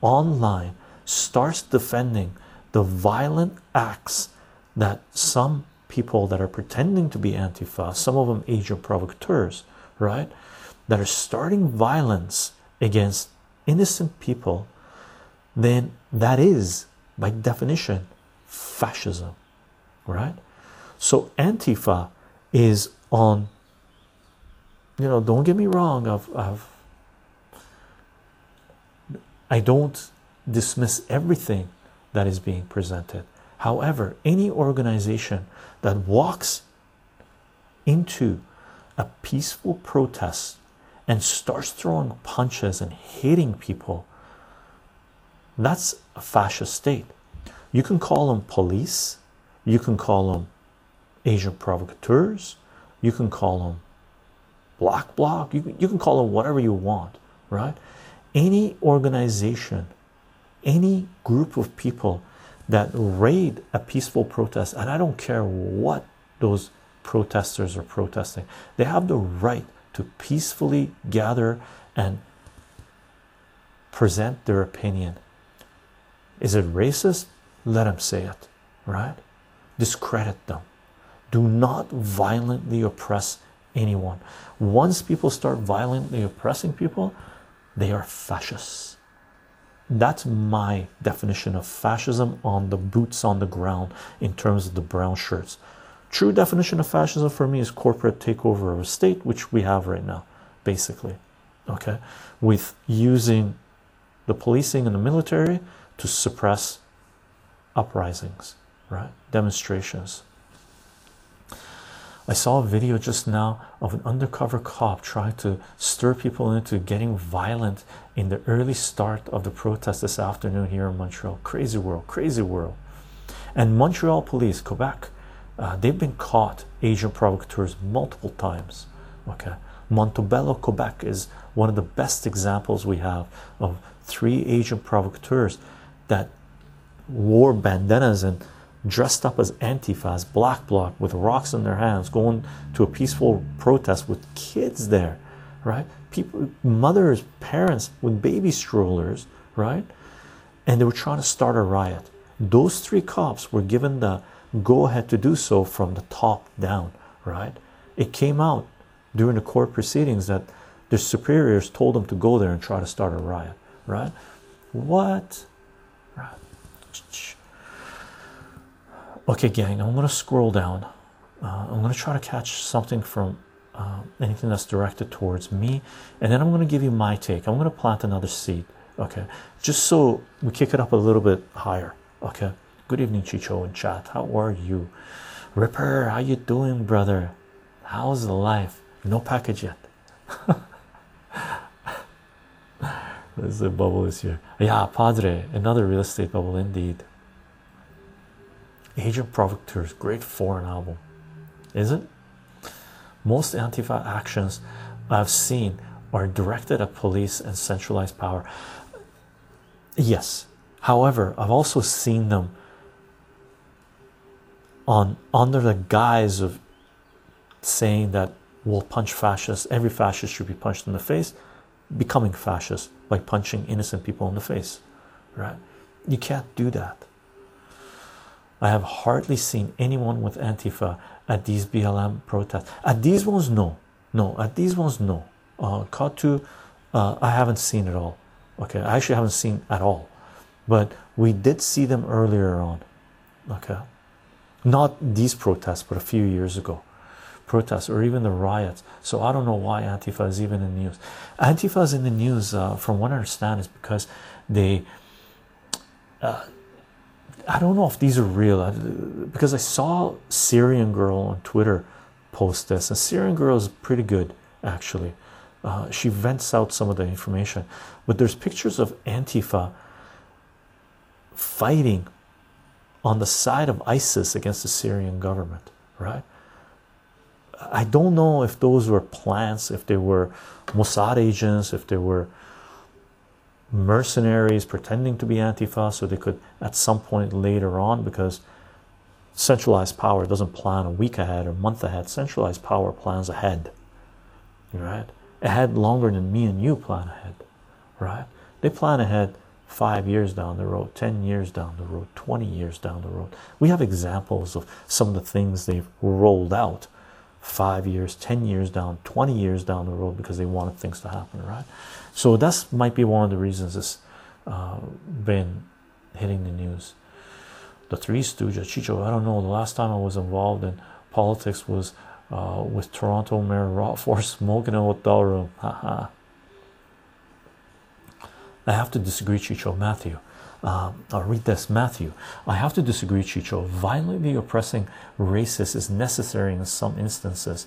Speaker 1: online starts defending the violent acts that some people that are pretending to be Antifa, some of them agent provocateurs, right, that are starting violence against innocent people, then that is, by definition, fascism, right? So Antifa is on, you know, don't get me wrong, I've, I've I don't dismiss everything that is being presented. However, any organization that walks into a peaceful protest and starts throwing punches and hitting people, that's a fascist state. You can call them police, you can call them agent provocateurs, you can call them black bloc, you, you can call them whatever you want, right? Any organization, any group of people that raid a peaceful protest, and I don't care what those protesters are protesting, they have the right to peacefully gather and present their opinion. Is it racist? let them say it, right? Discredit them. Do not violently oppress anyone. Once people start violently oppressing people, they are fascists. That's my definition of fascism on the boots on the ground in terms of the brown shirts. True definition of fascism for me is corporate takeover of a state, which we have right now, basically. Okay, with using the policing and the military to suppress uprisings, right? Demonstrations. I saw a video just now of an undercover cop trying to stir people into getting violent in the early start of the protest this afternoon here in Montreal. Crazy world, crazy world. And Montreal police, Quebec, uh, they've been caught agent provocateurs multiple times. Okay, Montebello, Quebec is one of the best examples we have of three agent provocateurs that wore bandanas and dressed up as Antifas, black bloc with rocks in their hands, going to a peaceful protest with kids there, right? People, mothers, parents with baby strollers, right? And they were trying to start a riot. Those three cops were given the go ahead to do so from the top down, right? It came out during the court proceedings that their superiors told them to go there and try to start a riot, right? What? Right. Okay, gang, I'm gonna scroll down. Uh, I'm gonna try to catch something from uh, anything that's directed towards me, and then I'm gonna give you my take. I'm gonna plant another seed, okay, just so we kick it up a little bit higher. Okay. Good evening, Chycho and chat. How are you, Ripper? How you doing, brother? How's the life? No package yet. There's a bubble this year. Yeah, Padre, another real estate bubble indeed. Agent Provocateurs, great foreign album. Is it? Most Antifa actions I've seen are directed at police and centralized power. Yes. However, I've also seen them on under the guise of saying that we'll punch fascists, every fascist should be punched in the face, becoming fascist by punching innocent people in the face. Right? You can't do that. I have hardly seen anyone with Antifa at these BLM protests. At these ones, no, no. At these ones, no. Uh, Katu, uh, I haven't seen it all. Okay, I actually haven't seen at all, but we did see them earlier on. Okay, Not these protests, but a few years ago. Protests or even the riots. So I don't know why Antifa is even in the news. Antifa is in the news, uh, from what I understand, is because they. Uh, I don't know if these are real because I saw Syrian girl on Twitter post this, and Syrian girl is pretty good actually. Uh, she vents out some of the information, but there's pictures of Antifa fighting on the side of ISIS against the Syrian government, right? I don't know if those were plants, if they were Mossad agents, if they were mercenaries pretending to be Antifa so they could at some point later on because centralized power doesn't plan a week ahead or month ahead. Centralized power plans ahead right? Ahead longer than me and you plan ahead right? They plan ahead five years down the road 10 years down the road 20 years down the road. We have examples of some of the things they've rolled out five years 10 years down 20 years down the road because they wanted things to happen right? So that's might be one of the reasons it's uh, been hitting the news. The three stooges chycho i don't know the last time i was involved in politics was uh, with toronto mayor for smoking in a hotel room. Haha i have to disagree chycho matthew um, I'll read this Matthew. I have to disagree, Chycho. Violently oppressing racists is necessary in some instances.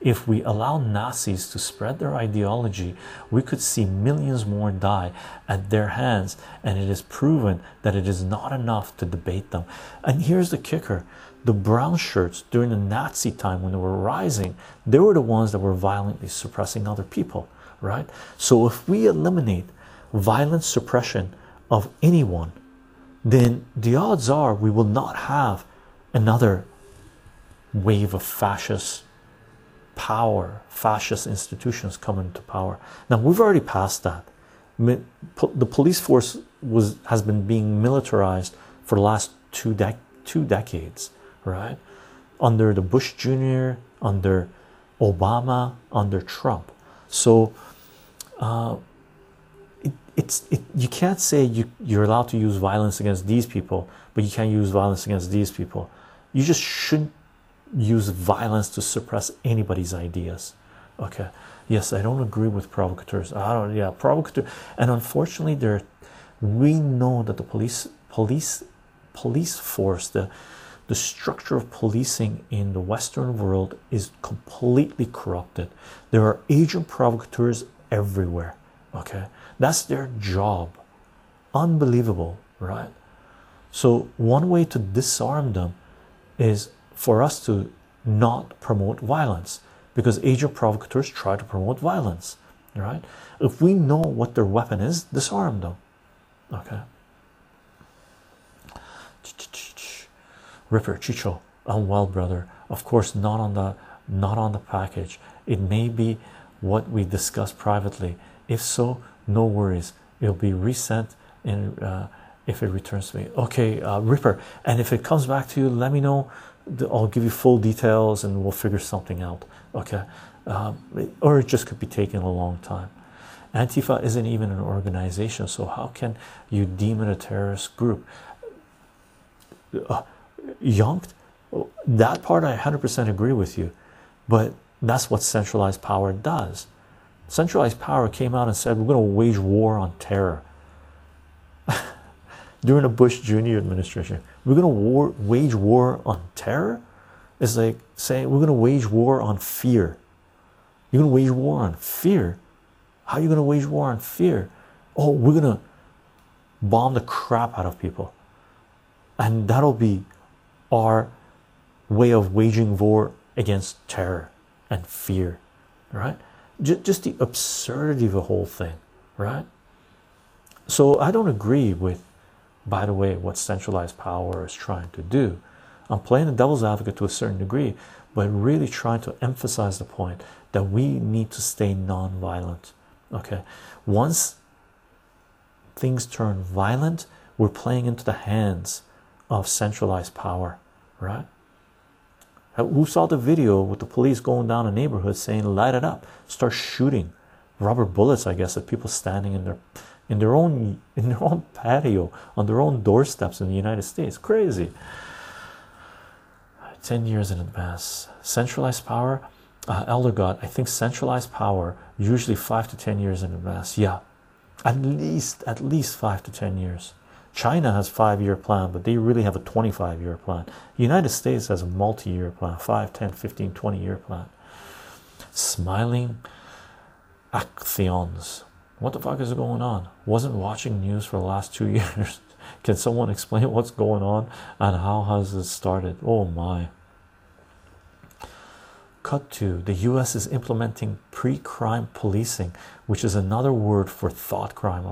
Speaker 1: If we allow Nazis to spread their ideology, we could see millions more die at their hands, and it is proven that it is not enough to debate them. And here's the kicker the brown shirts during the Nazi time when they were rising, they were the ones that were violently suppressing other people, right? So if we eliminate violent suppression, of anyone, then the odds are we will not have another wave of fascist power, fascist institutions coming to power. Now we've already passed that. The police force was has been being militarized for the last two dec two decades, right? Under the Bush Jr., under Obama, under Trump. So uh, it's it, you can't say you you're allowed to use violence against these people but you can't use violence against these people. You just shouldn't use violence to suppress anybody's ideas okay? Yes i don't agree with provocateurs. I don't yeah provocateur and unfortunately there we know that the police police police force the the structure of policing in the western world is completely corrupted. There are agent provocateurs everywhere okay that's their job. Unbelievable, right? So, one way to disarm them is for us to not promote violence because agent provocateurs try to promote violence, right? If we know what their weapon is, disarm them, okay? Ripper Chycho, I'm well, brother. Of course, not on the not on the package. It may be what we discussed privately. If so, no worries. It'll be resent and uh, if it returns to me. Okay uh, ripper and if it comes back to you let me know. I'll give you full details and we'll figure something out okay? Um, or it just could be taking a long time. Antifa isn't even an organization so how can you deem it a terrorist group? Uh, that part i 100% agree with you but that's what centralized power does centralized power came out and said we're going to wage war on terror during the Bush Jr. administration. We're going to war, wage war on terror. It's like saying we're going to wage war on fear. You're going to wage war on fear. How are you going to wage war on fear? Oh, we're going to bomb the crap out of people, and that'll be our way of waging war against terror and fear, right? Just the absurdity of the whole thing, right? So I don't agree with, by the way, what centralized power is trying to do. I'm playing the devil's advocate to a certain degree, but really trying to emphasize the point that we need to stay non-violent. Okay, once things turn violent, we're playing into the hands of centralized power, right? Who saw the video with the police going down a neighborhood saying light it up, start shooting rubber bullets, I guess, at people standing in their in their own in their own patio on their own doorsteps in the United States. Crazy. 10 years in advance. Centralized power, uh, Elder God, I think centralized power usually five to 10 years in advance. Yeah, at least, at least five to 10 years. China has five year plan, but they really have a 25 year plan. United States has a multi year plan, 5, 10, 15, 20 year plan. Smiling Actheons. What the fuck is going on? Wasn't watching news for the last two years. Can someone explain what's going on and how has it started? Oh my. Cut to the US is implementing pre crime policing, which is another word for thought crime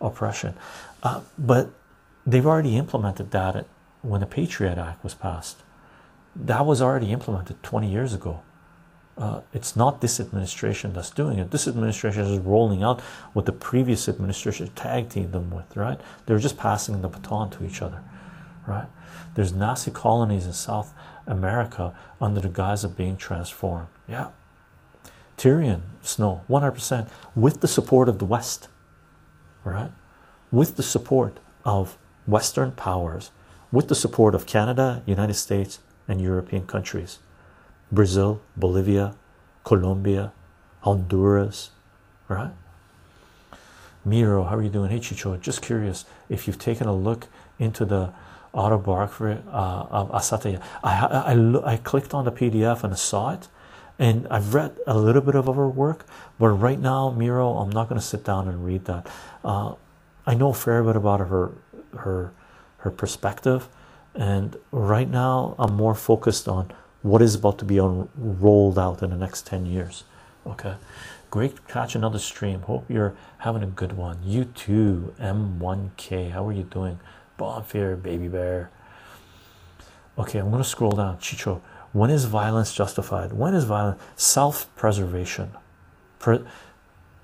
Speaker 1: oppression. Uh, but they've already implemented that when the Patriot Act was passed. That was already implemented 20 years ago. Uh, it's not this administration that's doing it. This administration is rolling out what the previous administration tag teamed them with, right? They're just passing the baton to each other, right? There's Nazi colonies in South America under the guise of being transformed. Yeah. Tyrion Snow, 100% with the support of the West, right? With the support of Western powers, with the support of Canada, United States, and European countries. Brazil, Bolivia, Colombia, Honduras, right? Miro, how are you doing? Hey Chycho, just curious if you've taken a look into the autobiography uh, of Assata. I, I, I, clicked on the PDF and saw it, and I've read a little bit of her work, but right now, Miro, I'm not going to sit down and read that. Uh, I know a fair bit about her, her, her perspective, and right now, I'm more focused on what is about to be on, rolled out in the next 10 years okay? Great catch another stream. Hope you're having a good one. You too m1k how are you doing bonfire baby bear. Okay i'm going to scroll down. Chycho when is violence justified? When is violence? Self-preservation. Pre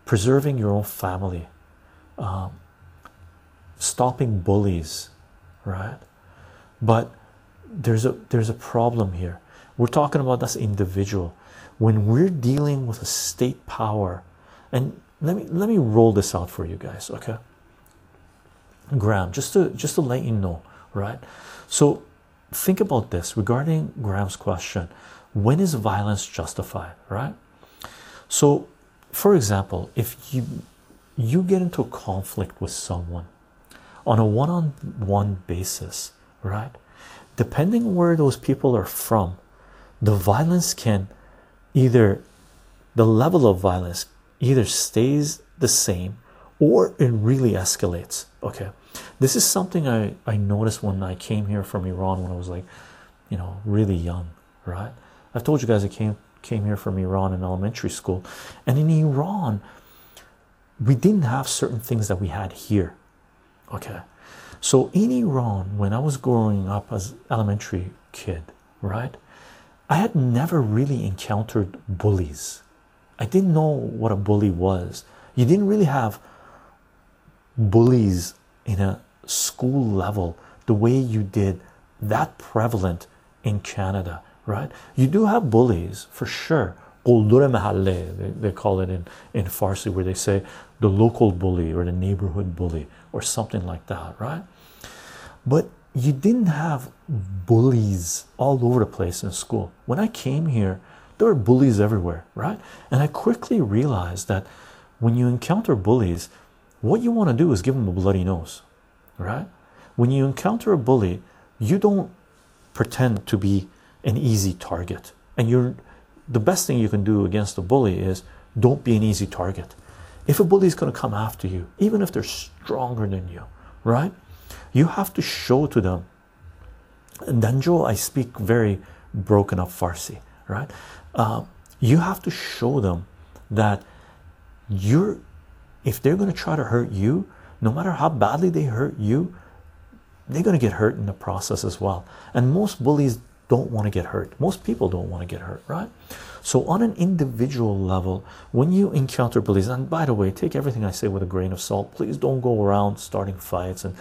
Speaker 1: preserving your own family. Um, stopping bullies right? But there's a there's a problem here. We're talking about this individual. When we're dealing with a state power, and let me let me roll this out for you guys, okay? Graham, just to just to let you know, right? So think about this regarding Graham's question. When is violence justified, right? So, for example, if you you get into a conflict with someone on a one-on-one -on -one basis, right? Depending where those people are from, the violence can either the level of violence either stays the same or it really escalates okay this is something i i noticed when i came here from iran when i was like you know really young right i've told you guys i came came here from iran in elementary school and in iran we didn't have certain things that we had here okay so in iran when i was growing up as elementary kid right I had never really encountered bullies. I didn't know what a bully was. You didn't really have bullies in a school level the way you did that prevalent in Canada, right? You do have bullies for sure. They, they call it in, in Farsi, where they say the local bully or the neighborhood bully or something like that, right? But you didn't have bullies all over the place in school. When I came here, there were bullies everywhere, right? And I quickly realized that when you encounter bullies, what you want to do is give them a bloody nose, right? When you encounter a bully, you don't pretend to be an easy target. And you're the best thing you can do against a bully is don't be an easy target. If a bully is going to come after you, even if they're stronger than you, right? you have to show to them danjo i speak very broken up farsi right uh, you have to show them that you're if they're going to try to hurt you no matter how badly they hurt you they're going to get hurt in the process as well. And most bullies don't want to get hurt. Most people don't want to get hurt right? So on an individual level when you encounter bullies and by the way take everything i say with a grain of salt. Please don't go around starting fights and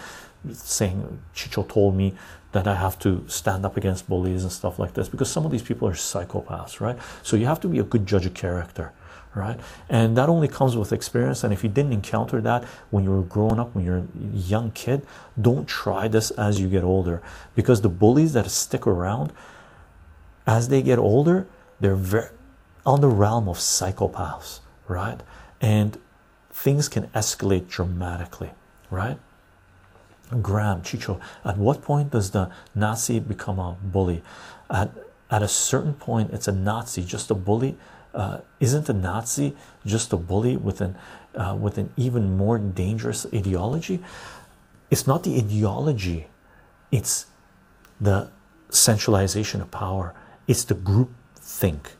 Speaker 1: saying Chycho told me that I have to stand up against bullies and stuff like this because some of these people are psychopaths, right? So you have to be a good judge of character, right? And that only comes with experience. And if you didn't encounter that when you were growing up, when you're a young kid, don't try this as you get older because the bullies that stick around, as they get older, they're very on the realm of psychopaths, right? And things can escalate dramatically, right? Graham Chycho, at what point does the Nazi become a bully? At at a certain point, it's a Nazi, just a bully. Uh, isn't a Nazi just a bully with an uh, with an even more dangerous ideology? It's not the ideology, it's the centralization of power. It's the group think,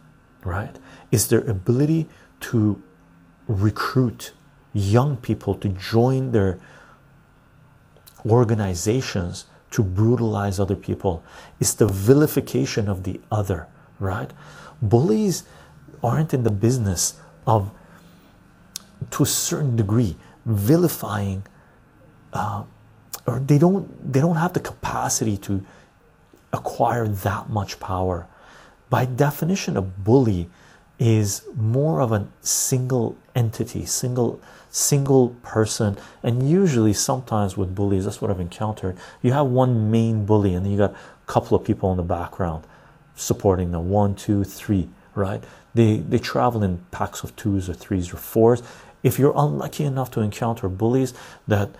Speaker 1: right? It's their ability to recruit young people to join their organizations to brutalize other people. It's the vilification of the other, right? Bullies aren't in the business of, to a certain degree, vilifying, uh, or they don't they don't have the capacity to acquire that much power. By definition, a bully is more of a single entity, single single person, and usually sometimes with bullies, that's what I've encountered. You have one main bully, and then you got a couple of people in the background supporting them. One, two, three, right? They they travel in packs of twos or threes or fours. If you're unlucky enough to encounter bullies that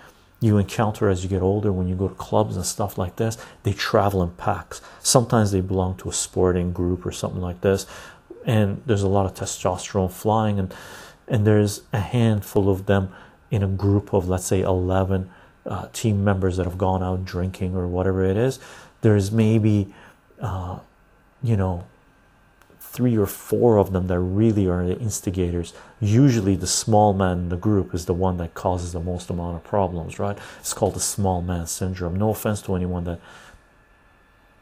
Speaker 1: you encounter as you get older when you go to clubs and stuff like this, they travel in packs. Sometimes they belong to a sporting group or something like this, and there's a lot of testosterone flying, and and there's a handful of them in a group of let's say 11 uh, team members that have gone out drinking or whatever it is. There's maybe uh, you know three or four of them that really are the instigators. Usually, the small man in the group is the one that causes the most amount of problems, right? It's called the small man syndrome. No offense to anyone that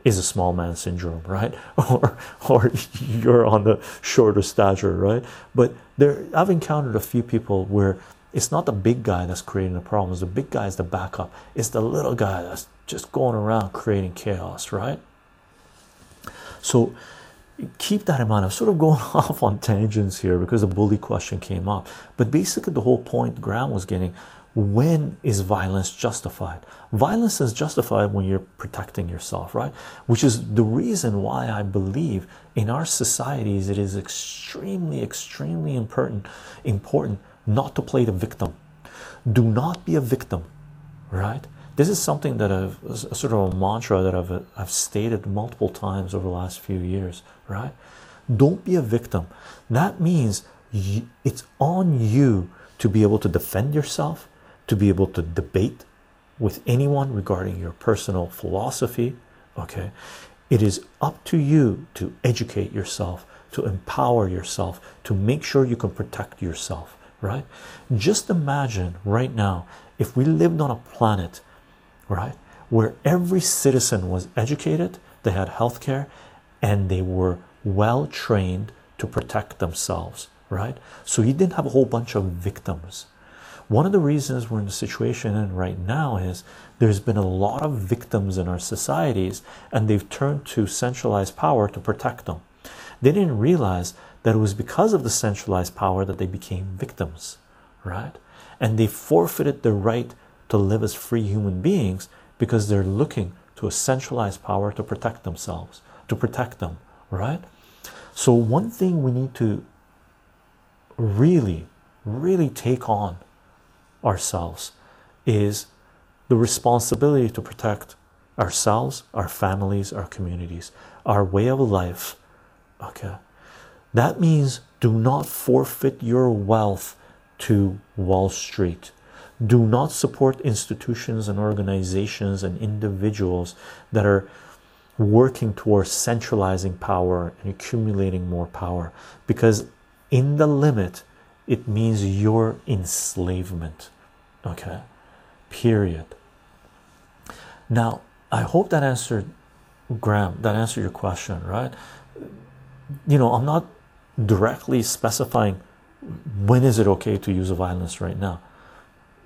Speaker 1: is a small man syndrome, right? Or or you're on the shorter stature, right? But there, I've encountered a few people where it's not the big guy that's creating the problems. The big guy is the backup. It's the little guy that's just going around creating chaos, right? So keep that in mind. I'm sort of going off on tangents here because the bully question came up. But basically, the whole point Graham was getting when is violence justified? Violence is justified when you're protecting yourself, right? Which is the reason why I believe in our societies it is extremely, extremely important, important not to play the victim. Do not be a victim, right? This is something that I've sort of a mantra that I've I've stated multiple times over the last few years, right? Don't be a victim. That means you, it's on you to be able to defend yourself, to be able to debate with anyone regarding your personal philosophy. Okay, it is up to you to educate yourself, to empower yourself, to make sure you can protect yourself. Right? Just imagine right now if we lived on a planet, right, where every citizen was educated, they had health care, and they were well trained to protect themselves. Right? So you didn't have a whole bunch of victims one of the reasons we're in the situation in right now is there's been a lot of victims in our societies and they've turned to centralized power to protect them. They didn't realize that it was because of the centralized power that they became victims, right? And they forfeited the right to live as free human beings because they're looking to a centralized power to protect themselves, to protect them, right? So, one thing we need to really, really take on ourselves is the responsibility to protect ourselves, our families, our communities, our way of life. Okay, that means do not forfeit your wealth to Wall Street. Do not support institutions and organizations and individuals that are working towards centralizing power and accumulating more power because, in the limit, it means your enslavement. Okay, period. Now, I hope that answered Graham, that answered your question, right? You know, I'm not directly specifying when is it okay to use violence right now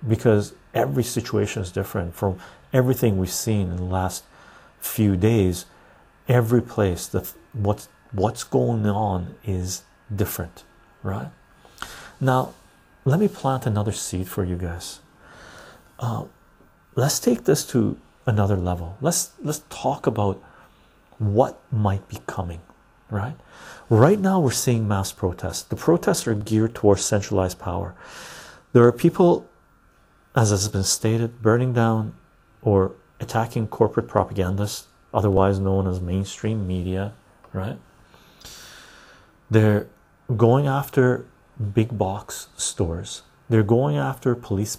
Speaker 1: because every situation is different from everything we've seen in the last few days every place that what's what's going on is different right now, let me plant another seed for you guys. Uh, let's take this to another level. Let's let's talk about what might be coming, right? Right now, we're seeing mass protests. The protests are geared towards centralized power. There are people, as has been stated, burning down or attacking corporate propagandists, otherwise known as mainstream media, right? They're going after big box stores, they're going after police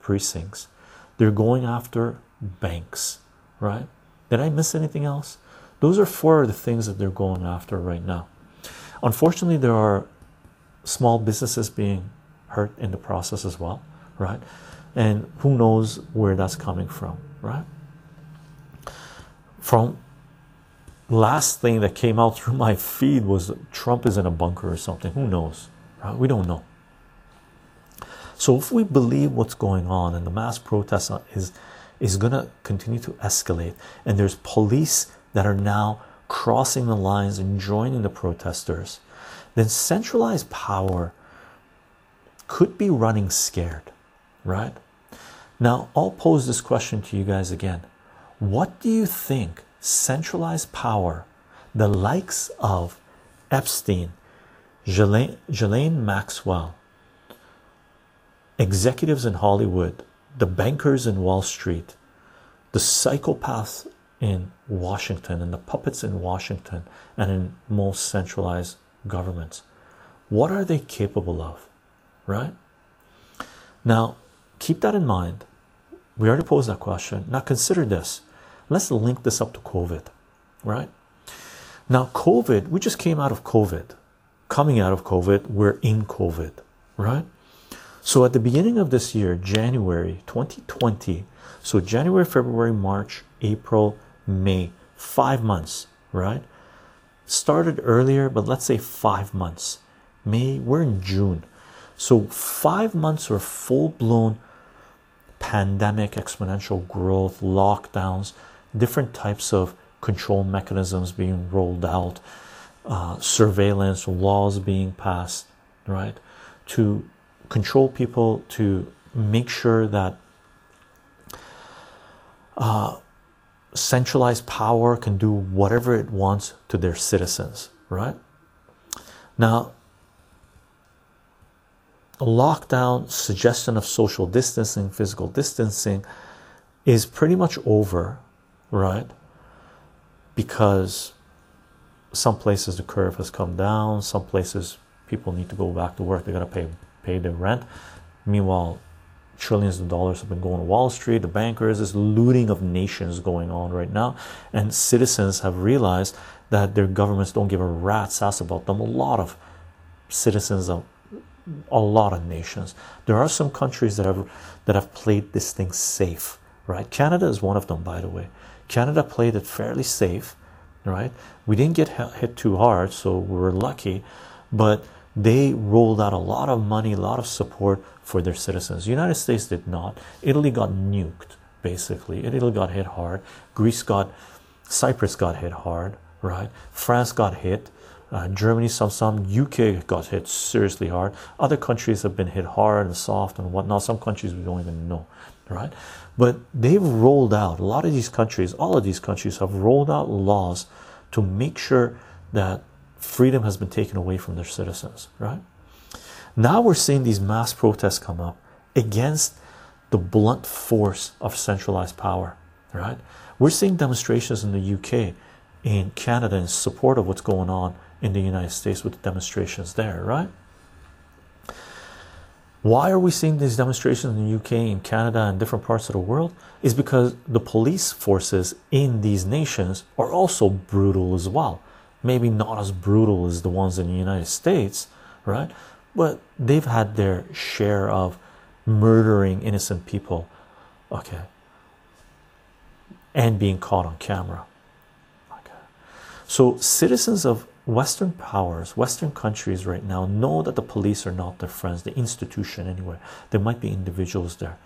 Speaker 1: precincts, they're going after banks, right? Did I miss anything else? Those are four of the things that they're going after right now. Unfortunately, there are small businesses being hurt in the process as well, right? And who knows where that's coming from, right? From last thing that came out through my feed was Trump is in a bunker or something. Who knows? Right? We don't know. So if we believe what's going on and the mass protest is is going to continue to escalate and there's police that are now crossing the lines and joining the protesters, then centralized power could be running scared, right? Now, I'll pose this question to you guys again. What do you think centralized power, the likes of Epstein, Ghislaine Maxwell, executives in Hollywood, the bankers in Wall Street, the psychopaths in Washington, and the puppets in Washington, and in most centralized governments, what are they capable of? Right? Now, keep that in mind. We already posed that question. Now, consider this. Let's link this up to COVID, right? Now, COVID, we just came out of COVID. Coming out of COVID, we're in COVID, right? So at the beginning of this year, January 2020, so January, February, March, April, May, five months, right? Started earlier, but let's say five months. May, we're in June. So five months of full blown pandemic, exponential growth, lockdowns, different types of control mechanisms being rolled out, uh, surveillance laws being passed, right, to control people, to make sure that uh, centralized power can do whatever it wants to their citizens, right? Now, lockdown suggestion of social distancing, physical distancing is pretty much over right? Because some places the curve has come down, some places people need to go back to work, they gotta pay pay their rent. Meanwhile, trillions of dollars have been going to Wall Street, the bankers, this looting of nations going on right now, and citizens have realized that their governments don't give a rat's ass about them. A lot of citizens of a lot of nations. There are some countries that have that have played this thing safe, right? Canada is one of them, by the way. Canada played it fairly safe, right? We didn't get hit too hard, so we were lucky, but they rolled out a lot of money, a lot of support for their citizens. The United States did not. Italy got nuked, basically. Italy got hit hard. Greece got, Cyprus got hit hard, right? France got hit. Uh, Germany, some, some UK got hit seriously hard. Other countries have been hit hard and soft and whatnot. Some countries we don't even know, right? But they've rolled out a lot of these countries, all of these countries have rolled out laws to make sure that freedom has been taken away from their citizens, right? Now we're seeing these mass protests come up against the blunt force of centralized power, right? We're seeing demonstrations in the UK, in Canada, in support of what's going on in the United States with the demonstrations there, right? Why are we seeing these demonstrations in the UK, in Canada, and different parts of the world? Is because the police forces in these nations are also brutal as well. Maybe not as brutal as the ones in the United States, right? But they've had their share of murdering innocent people, okay, and being caught on camera. Okay, so citizens of Western powers, Western countries right now know that the police are not their friends, the institution anyway. There might be individuals there.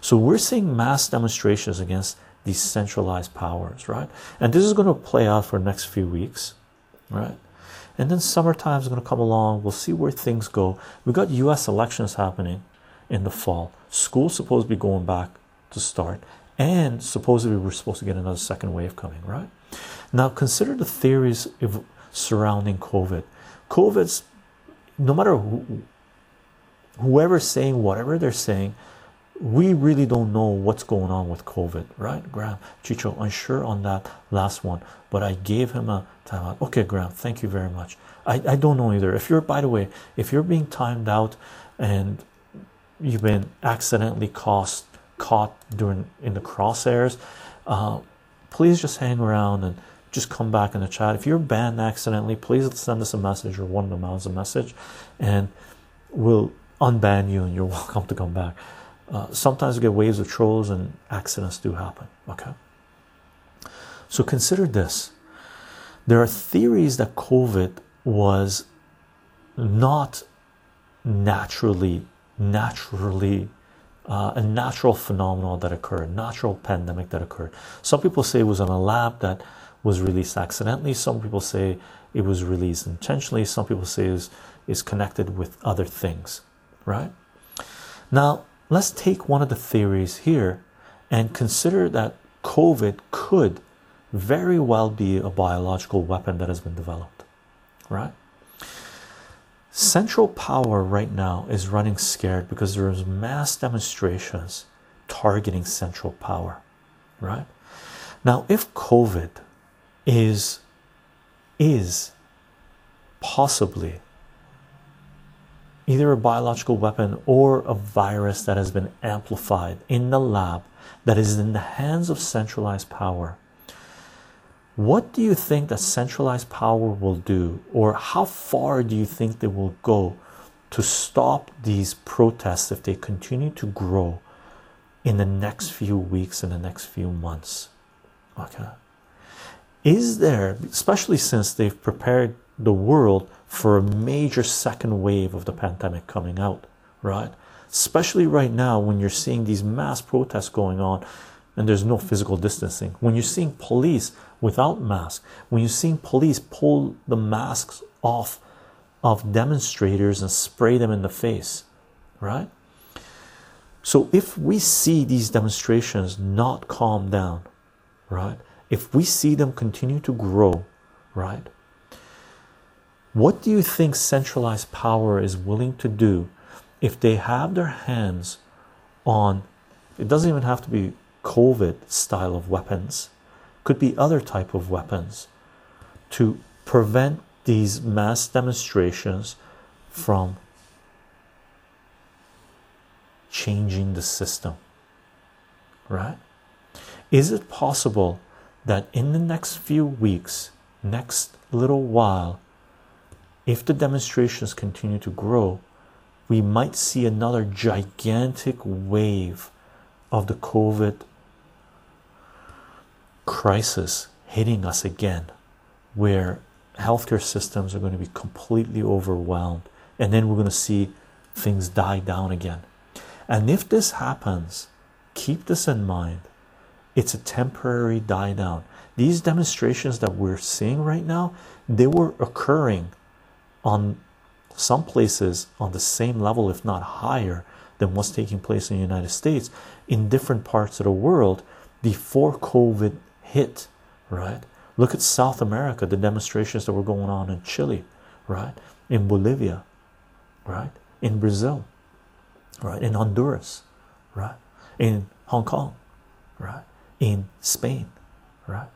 Speaker 1: So we're seeing mass demonstrations against these centralized powers, right? And this is going to play out for the next few weeks, right? And then summertime is going to come along. We'll see where things go. We've got US elections happening in the fall. School's supposed to be going back to start. And supposedly we're supposed to get another second wave coming, right? Now consider the theories surrounding COVID. COVID's no matter who, whoever's saying whatever they're saying, we really don't know what's going on with COVID, right? Graham, Chycho, unsure on that last one, but I gave him a timeout. Okay, Graham, thank you very much. I, I don't know either. If you're, by the way, if you're being timed out and you've been accidentally caught caught during in the crosshairs, uh, please just hang around and just come back in the chat. If you're banned accidentally, please send us a message or one of the mouths a message, and we'll unban you and you're welcome to come back. Uh, sometimes we get waves of trolls and accidents do happen. Okay. So consider this. There are theories that COVID was not naturally, naturally uh, a natural phenomenon that occurred, natural pandemic that occurred. Some people say it was in a lab that was released accidentally. Some people say it was released intentionally. Some people say is is connected with other things, right? Now let's take one of the theories here and consider that COVID could very well be a biological weapon that has been developed, right? Central power right now is running scared because there's mass demonstrations targeting central power, right? Now, if COVID is is possibly either a biological weapon or a virus that has been amplified in the lab that is in the hands of centralized power what do you think that centralized power will do, or how far do you think they will go to stop these protests if they continue to grow in the next few weeks, in the next few months? Okay, is there, especially since they've prepared the world for a major second wave of the pandemic coming out, right? Especially right now when you're seeing these mass protests going on and there's no physical distancing, when you're seeing police without masks. When you're seeing police pull the masks off of demonstrators and spray them in the face, right? So if we see these demonstrations not calm down, right? If we see them continue to grow, right? What do you think centralized power is willing to do if they have their hands on it doesn't even have to be COVID style of weapons, could be other type of weapons to prevent these mass demonstrations from changing the system right is it possible that in the next few weeks next little while if the demonstrations continue to grow we might see another gigantic wave of the covid crisis hitting us again where healthcare systems are going to be completely overwhelmed and then we're going to see things die down again. And if this happens keep this in mind it's a temporary die down these demonstrations that we're seeing right now they were occurring on some places on the same level if not higher than what's taking place in the United States in different parts of the world before covid hit, right? Look at South America, the demonstrations that were going on in Chile, right? In Bolivia, right? In Brazil, right? In Honduras, right? In Hong Kong, right? In Spain, right?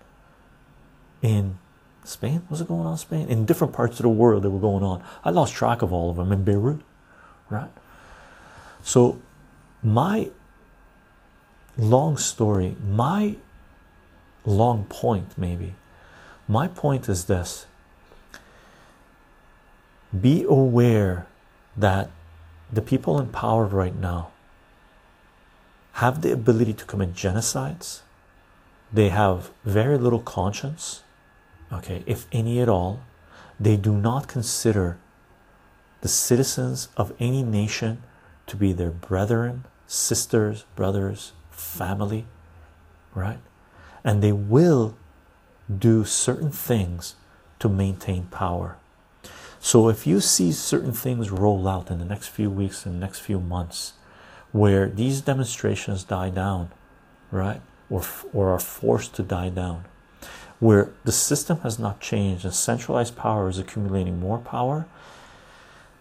Speaker 1: In Spain, was it going on in Spain? In different parts of the world that were going on. I lost track of all of them in Beirut, right? So, my long story, my long point, maybe. My point is this be aware that the people in power right now have the ability to commit genocides. They have very little conscience, okay, if any at all. They do not consider the citizens of any nation to be their brethren, sisters, brothers, family, right? and they will do certain things to maintain power. So if you see certain things roll out in the next few weeks and next few months where these demonstrations die down, right? Or or are forced to die down, where the system has not changed and centralized power is accumulating more power,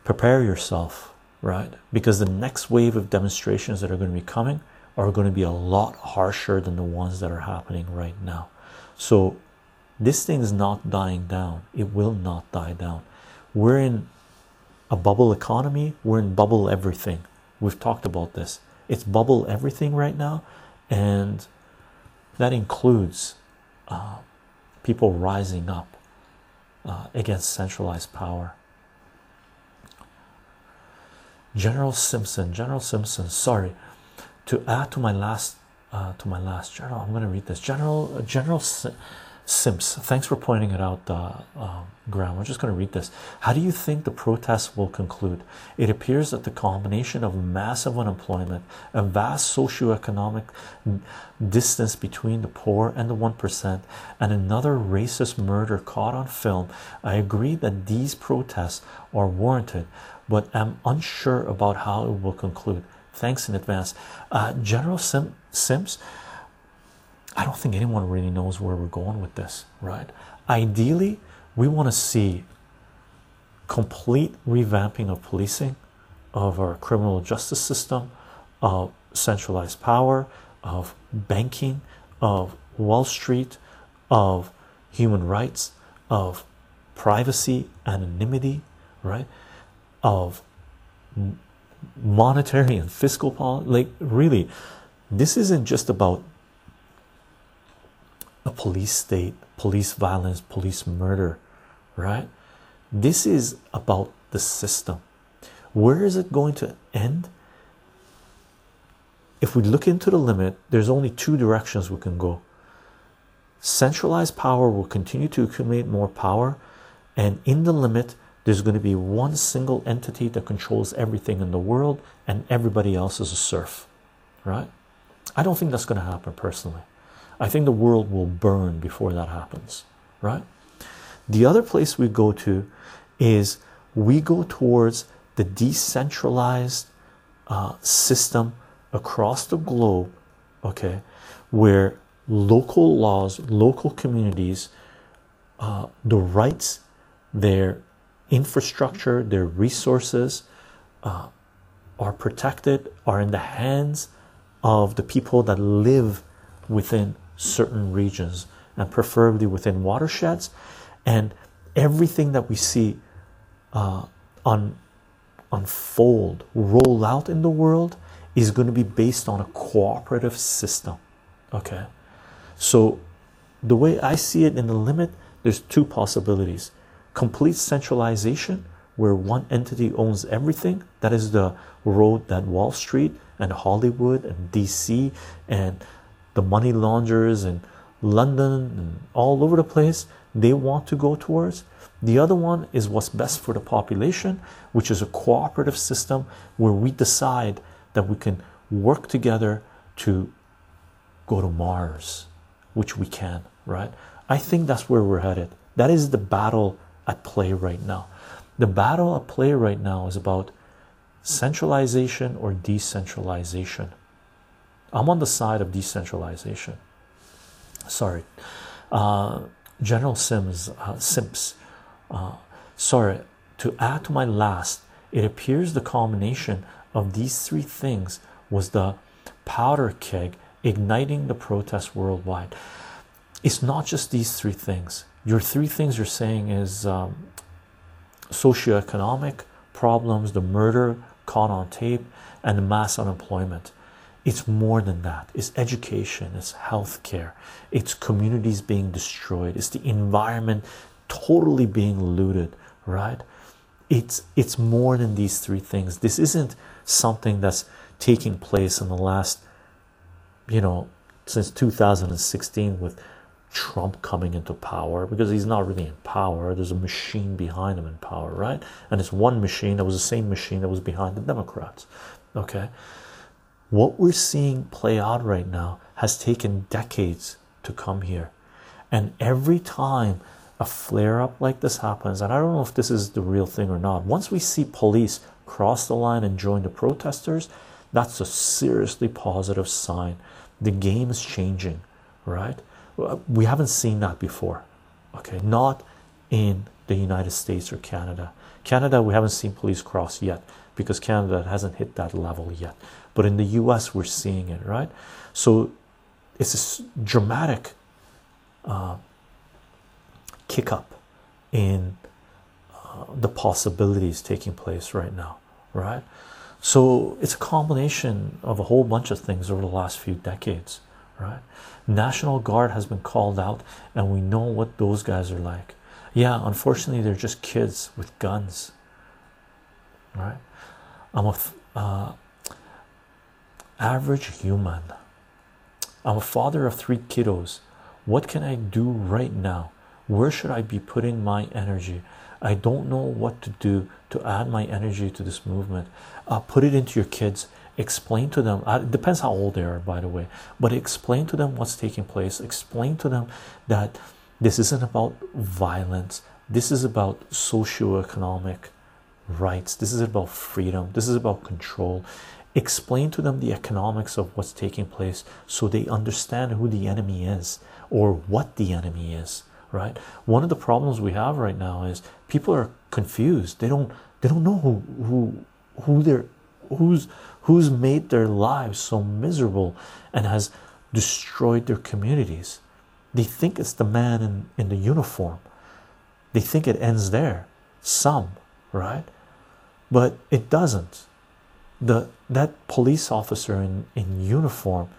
Speaker 1: prepare yourself, right? Because the next wave of demonstrations that are going to be coming are going to be a lot harsher than the ones that are happening right now. So, this thing is not dying down, it will not die down. We're in a bubble economy, we're in bubble everything. We've talked about this. It's bubble everything right now, and that includes uh, people rising up uh, against centralized power. General Simpson, General Simpson, sorry, to add to my last uh, to my last journal, I'm going to read this. General General Simps, thanks for pointing it out, uh, um, Graham. I'm just going to read this. How do you think the protests will conclude? It appears that the combination of massive unemployment, a vast socioeconomic distance between the poor and the 1%, and another racist murder caught on film, I agree that these protests are warranted, but am unsure about how it will conclude. Thanks in advance. Uh, General Sim Sims, I don't think anyone really knows where we're going with this, right? Ideally, we want to see complete revamping of policing, of our criminal justice system, of centralized power, of banking, of Wall Street, of human rights, of privacy, anonymity, right? Of monetary and fiscal policy. Like, really, this isn't just about a police state, police violence, police murder, right? This is about the system. Where is it going to end? If we look into the limit, there's only two directions we can go. Centralized power will continue to accumulate more power, and in the limit, there's going to be one single entity that controls everything in the world, and everybody else is a serf, right? I don't think that's going to happen personally. I think the world will burn before that happens, right? The other place we go to is we go towards the decentralized uh, system across the globe, okay, where local laws, local communities, uh, the rights, their infrastructure, their resources uh, are protected, are in the hands of the people that live within certain regions and preferably within watersheds. And everything that we see uh, un unfold roll out in the world is going to be based on a cooperative system okay? So the way i see it in the limit there's two possibilities. Complete centralization where one entity owns everything that is the road that wall street and hollywood and dc and the money launderers in London and all over the place they want to go towards. The other one is what's best for the population, which is a cooperative system where we decide that we can work together to go to Mars, which we can, right? I think that's where we're headed. That is the battle at play right now. The battle at play right now is about centralization or decentralization. I'm on the side of decentralization. Sorry, uh, General Sims, uh, Simps. Uh, sorry, to add to my last, it appears the combination of these three things was the powder keg igniting the protests worldwide. It's not just these three things. Your three things you're saying is um, socioeconomic problems, the murder caught on tape, and the mass unemployment it's more than that it's education it's healthcare it's communities being destroyed it's the environment totally being looted right it's it's more than these three things this isn't something that's taking place in the last you know since 2016 with Trump coming into power because he's not really in power. There's a machine behind him in power, right? And it's one machine that was the same machine that was behind the Democrats. Okay, what we're seeing play out right now has taken decades to come here. And every time a flare up like this happens, and I don't know if this is the real thing or not, once we see police cross the line and join the protesters, that's a seriously positive sign. The game is changing, right? we haven't seen that before okay not in the united states or canada canada we haven't seen police cross yet because canada hasn't hit that level yet but in the us we're seeing it right? So it's a dramatic uh, kick up in uh, the possibilities taking place right now right? So it's a combination of a whole bunch of things over the last few decades right? National guard has been called out and we know what those guys are like. Yeah unfortunately they're just kids with guns right? I'm a uh, average human. I'm a father of three kiddos. What can i do right now? Where should i be putting my energy? I don't know what to do to add my energy to this movement. Uh, put it into your kids. Explain to them. Uh, it depends how old they are by the way. But explain to them what's taking place. Explain to them that this isn't about violence. This is about socio-economic rights. This is about freedom. This is about control explain to them the economics of what's taking place so they understand who the enemy is or what the enemy is right? One of the problems we have right now is people are confused. They don't they don't know who who who they're who's who's made their lives so miserable and has destroyed their communities. They think it's the man in, in the uniform. They think it ends there some right? But it doesn't the that police officer in in uniform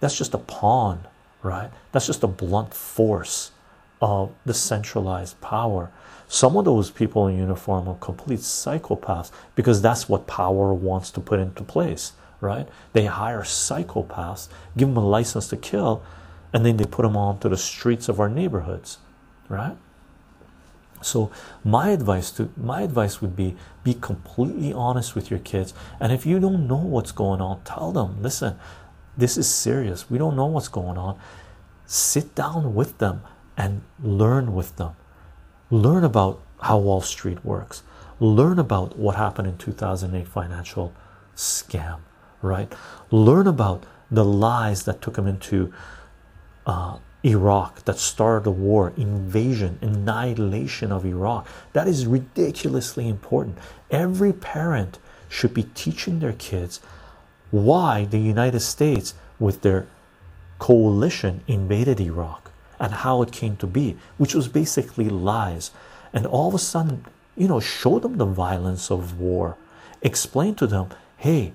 Speaker 1: that's just a pawn right that's just a blunt force of the centralized power some of those people in uniform are complete psychopaths because that's what power wants to put into place, right? They hire psychopaths, give them a license to kill, and then they put them onto the streets of our neighborhoods, right? So my advice to my advice would be be completely honest with your kids, and if you don't know what's going on, tell them, listen, this is serious. We don't know what's going on. Sit down with them and learn with them learn about how Wall Street works, learn about what happened in 2008 financial scam, right? Learn about the lies that took them into uh, Iraq, that started the war, invasion, annihilation of Iraq. That is ridiculously important. Every parent should be teaching their kids why the United States, with their coalition, invaded Iraq and how it came to be, which was basically lies. And all of a sudden, you know, show them the violence of war, explain to them, hey,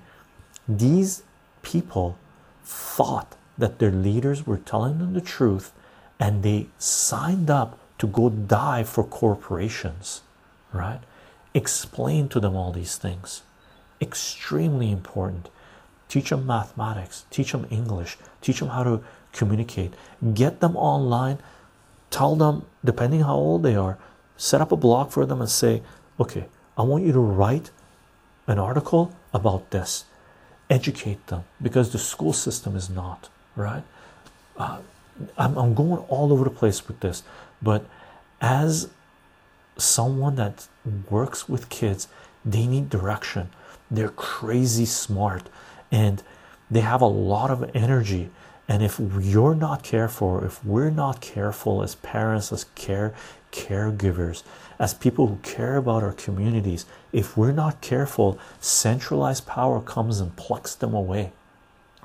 Speaker 1: these people thought that their leaders were telling them the truth and they signed up to go die for corporations, right? Explain to them all these things. Extremely important. Teach them mathematics, teach them English, teach them how to communicate get them online tell them depending how old they are set up a blog for them and say okay i want you to write an article about this educate them because the school system is not right? Uh, I'm, I'm going all over the place with this but as someone that works with kids they need direction. They're crazy smart and they have a lot of energy. And if you're not careful if we're not careful as parents as care caregivers as people who care about our communities if we're not careful centralized power comes and plucks them away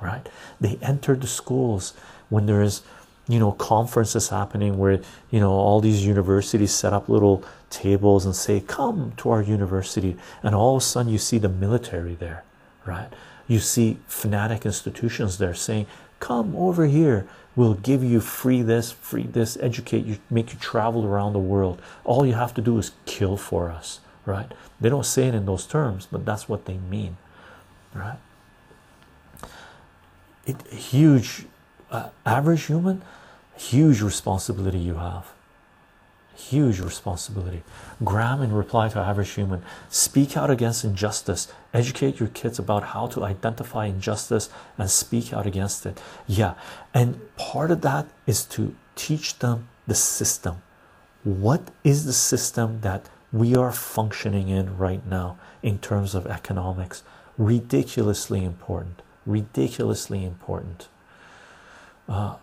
Speaker 1: right? They enter the schools when there is you know conferences happening where you know all these universities set up little tables and say come to our university. And all of a sudden you see the military there right? You see fanatic institutions there saying come over here. We'll give you free this free this educate you make you travel around the world. All you have to do is kill for us right? They don't say it in those terms but that's what they mean right it huge uh, average human huge responsibility you have huge responsibility. Graham, in reply to Average Human, speak out against injustice, educate your kids about how to identify injustice and speak out against it. Yeah, and part of that is to teach them the system. What is the system that we are functioning in right now in terms of economics? Ridiculously important, ridiculously important. Uh,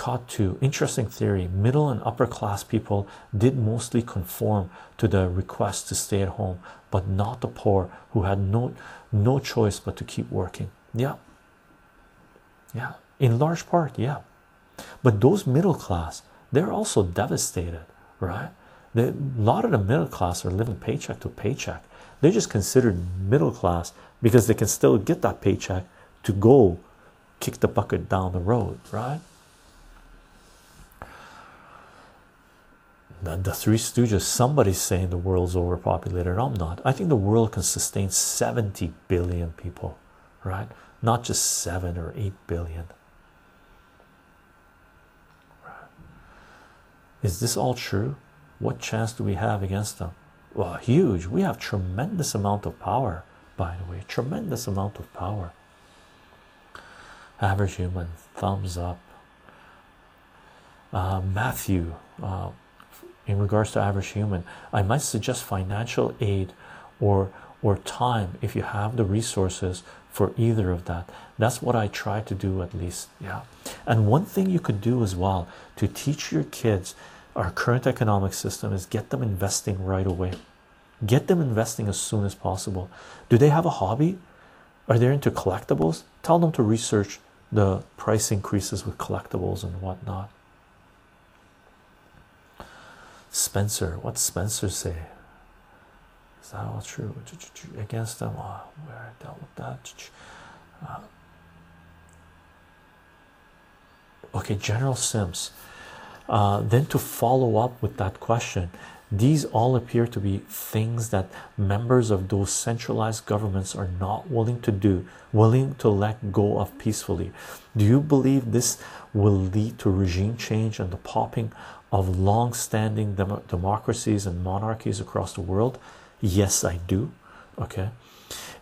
Speaker 1: caught to interesting theory middle and upper class people did mostly conform to the request to stay at home but not the poor who had no no choice but to keep working. Yeah. Yeah. In large part yeah. But those middle class they're also devastated right? A lot of the middle class are living paycheck to paycheck. They're just considered middle class because they can still get that paycheck to go kick the bucket down the road, right? The, the Three Stooges, somebody's saying the world's overpopulated. I'm not. I think the world can sustain 70 billion people, right? Not just 7 or 8 billion. Is this all true? What chance do we have against them? Well, huge. We have tremendous amount of power, by the way, tremendous amount of power. Average human, thumbs up. Uh, Matthew, uh, in regards to average human, I might suggest financial aid or or time if you have the resources for either of that. That's what I try to do at least. Yeah. And one thing you could do as well to teach your kids our current economic system is get them investing right away. Get them investing as soon as possible. Do they have a hobby? Are they into collectibles? Tell them to research the price increases with collectibles and whatnot. Spencer, what Spencer say? Is that all true? Against them, oh, where I dealt with that. Uh, okay, General Sims. Uh, then to follow up with that question, these all appear to be things that members of those centralized governments are not willing to do, willing to let go of peacefully. Do you believe this will lead to regime change and the popping of long standing dem democracies and monarchies across the world? Yes, I do. Okay.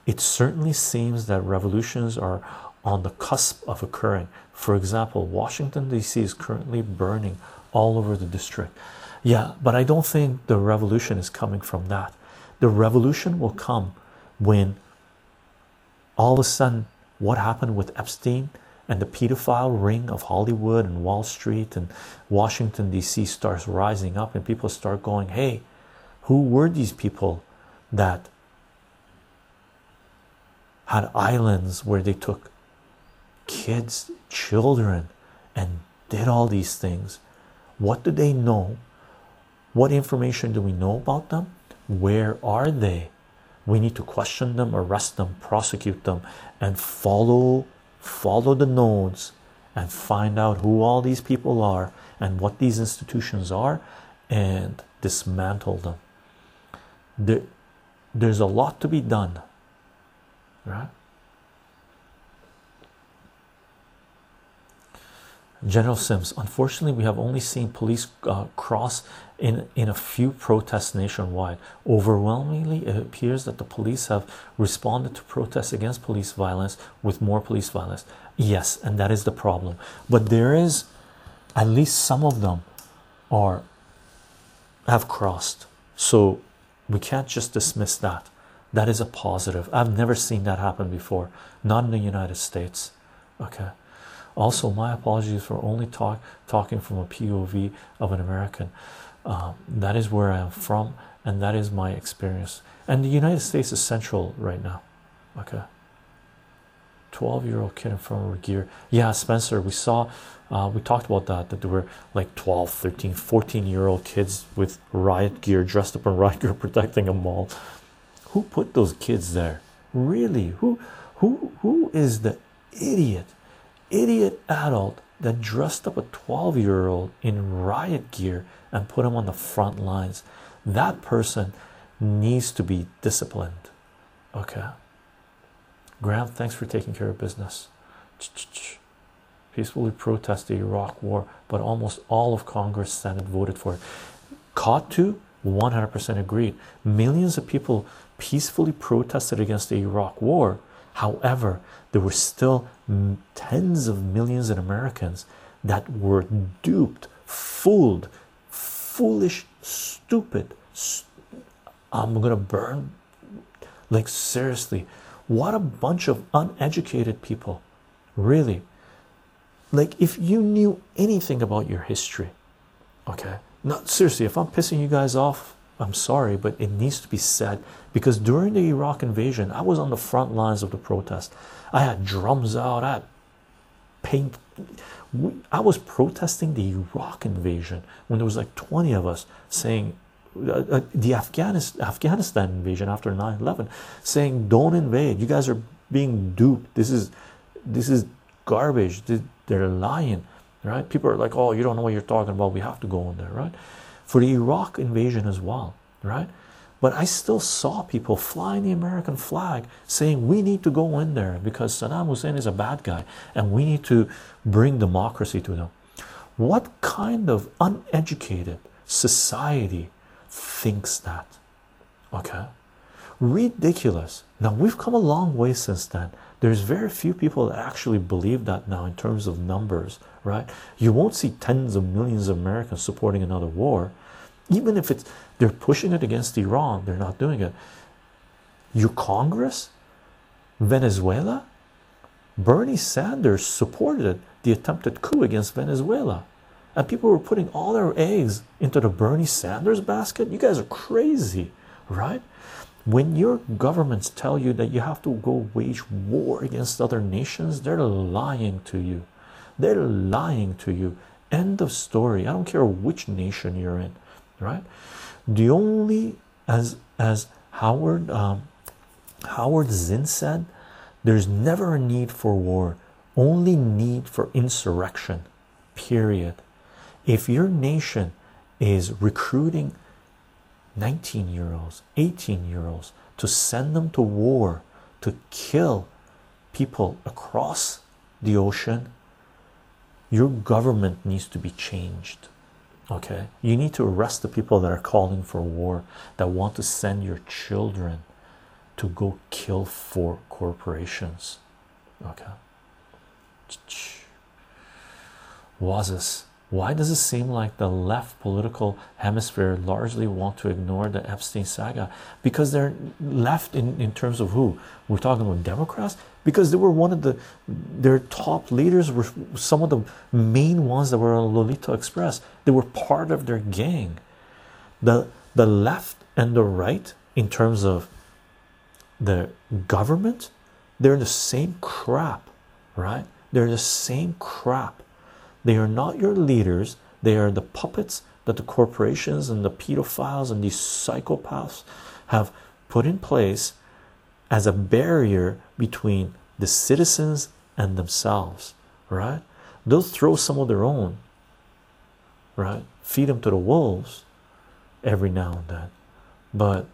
Speaker 1: It certainly seems that revolutions are on the cusp of occurring. For example, Washington, D.C. is currently burning all over the district. Yeah, but I don't think the revolution is coming from that. The revolution will come when all of a sudden what happened with Epstein and the pedophile ring of Hollywood and Wall Street and Washington, D.C. starts rising up, and people start going, Hey, who were these people that had islands where they took kids, children, and did all these things? What do they know? What information do we know about them? Where are they? We need to question them, arrest them, prosecute them, and follow follow the nodes and find out who all these people are and what these institutions are and dismantle them. There, there's a lot to be done, right? General Sims, unfortunately, we have only seen police uh, cross in, in a few protests nationwide. Overwhelmingly, it appears that the police have responded to protests against police violence with more police violence. Yes, and that is the problem. But there is at least some of them are have crossed. So we can't just dismiss that. That is a positive. I've never seen that happen before, not in the United States. Okay. Also, my apologies for only talk talking from a POV of an American. Um, that is where I am from, and that is my experience. And the United States is central right now. Okay. 12 year old kid in front of gear. Yeah, Spencer, we saw, uh, we talked about that, that there were like 12, 13, 14 year old kids with riot gear dressed up in riot gear protecting a mall. Who put those kids there? Really? Who, who, who is the idiot idiot adult that dressed up a 12 year old in riot gear and put him on the front lines. That person needs to be disciplined. Okay. Graham thanks for taking care of business. Peacefully protest the iraq war but almost all of congress senate voted for it. Caught to 100% agreed. Millions of people peacefully protested against the iraq war. However, there were still tens of millions of Americans that were duped, fooled, foolish, stupid. I'm gonna burn. Like, seriously, what a bunch of uneducated people, really. like if you knew anything about your history okay not seriously if i'm pissing you guys off i'm sorry but it needs to be said because during the iraq invasion i was on the front lines of the protest. I had drums out i had paint. I was protesting the iraq invasion when there was like 20 of us saying uh, uh, the Afghanistan Afghanistan invasion after 9-11 saying don't invade. You guys are being duped. This is this is garbage. They're lying right? People are like oh you don't know what you're talking about. We have to go in there right for the Iraq invasion as well right? But I still saw people flying the American flag saying we need to go in there because Saddam Hussein is a bad guy and we need to bring democracy to them. What kind of uneducated society thinks that? Okay? Ridiculous. Now we've come a long way since then. There's very few people that actually believe that now in terms of numbers right? You won't see tens of millions of americans supporting another war. Even if it's they're pushing it against iran they're not doing it. Your congress? Venezuela? Bernie sanders supported the attempted coup against venezuela. And people were putting all their eggs into the bernie sanders basket? You guys are crazy right? When your governments tell you that you have to go wage war against other nations they're lying to you they're lying to you. End of story. I don't care which nation you're in right? The only as as howard um, howard zinn said there's never a need for war only need for insurrection period. If your nation is recruiting 19 year olds 18 year olds to send them to war to kill people across the ocean your government needs to be changed okay you need to arrest the people that are calling for war that want to send your children to go kill for corporations okay was this why does it seem like the left political hemisphere largely want to ignore the Epstein saga? Because they're left in, in terms of who? We're talking about Democrats? Because they were one of the their top leaders were some of the main ones that were on Lolita Express. They were part of their gang. The the left and the right, in terms of the government, they're the same crap, right? They're the same crap they are not your leaders, they are the puppets that the corporations and the pedophiles and these psychopaths have put in place as a barrier between the citizens and themselves, right? They'll throw some of their own, right? Feed them to the wolves every now and then, but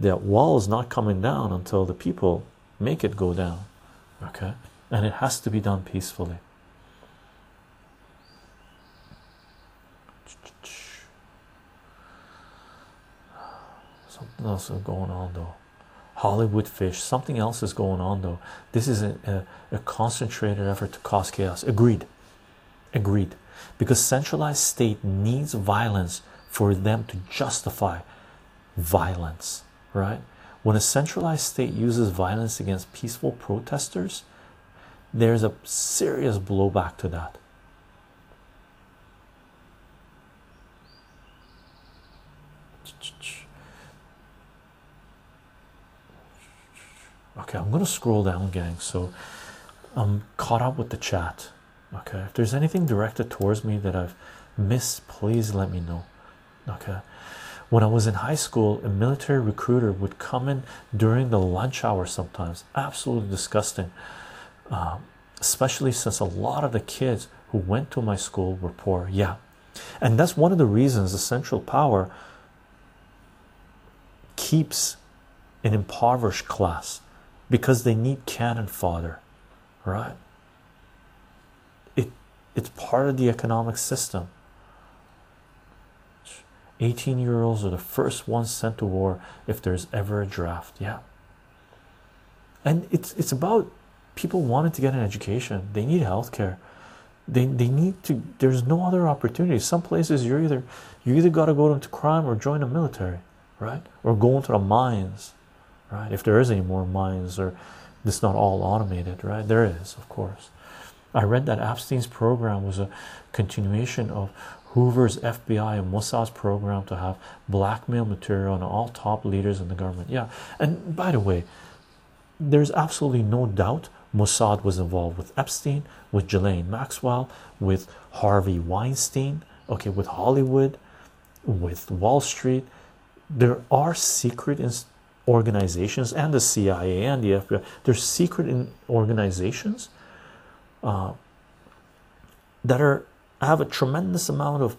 Speaker 1: that wall is not coming down until the people make it go down, okay? And it has to be done peacefully. Something else is going on though. Hollywood fish, something else is going on though. This is a, a, a concentrated effort to cause chaos. Agreed. Agreed. Because centralized state needs violence for them to justify violence, right? When a centralized state uses violence against peaceful protesters, there's a serious blowback to that. Okay, I'm gonna scroll down, gang. So I'm caught up with the chat. Okay, if there's anything directed towards me that I've missed, please let me know. Okay, when I was in high school, a military recruiter would come in during the lunch hour sometimes. Absolutely disgusting, um, especially since a lot of the kids who went to my school were poor. Yeah, and that's one of the reasons the Central Power keeps an impoverished class because they need cannon fodder, right? It it's part of the economic system. 18 year olds are the first ones sent to war if there's ever a draft. Yeah. And it's it's about people wanting to get an education. They need health care. They they need to there's no other opportunity. Some places you're either you either gotta go into crime or join the military, right? Or go into the mines right if there is any more mines or it's not all automated right there is of course I read that Epstein's program was a continuation of Hoover's FBI and Mossad's program to have blackmail material on all top leaders in the government. Yeah, and by the way, there's absolutely no doubt Mossad was involved with Epstein, with Ghislaine Maxwell, with Harvey Weinstein, okay, with Hollywood, with Wall Street. There are secret organizations and the CIA and the FBI. They're secret in organizations uh, that are have a tremendous amount of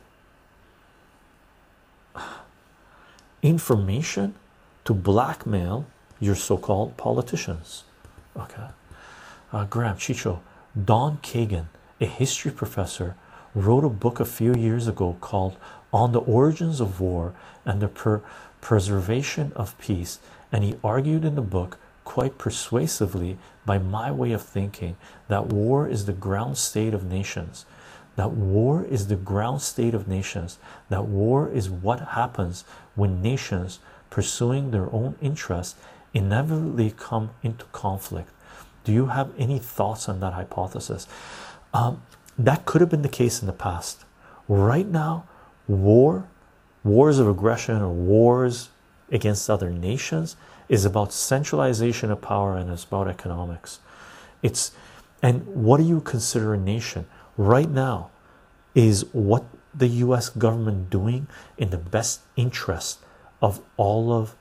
Speaker 1: information to blackmail your so-called politicians. Okay, uh, Graham Chycho, Don Kagan, a history professor, wrote a book a few years ago called "On the Origins of War and the per Preservation of Peace," and he argued in the book quite persuasively by my way of thinking that war is the ground state of nations that war is the ground state of nations that war is what happens when nations pursuing their own interests inevitably come into conflict. Do you have any thoughts on that hypothesis? Um, that could have been the case in the past. Right now war wars of aggression or wars against other nations is about centralization of power and it's about economics. It's and what do you consider a nation? Right now is what the US government doing in the best interest of all of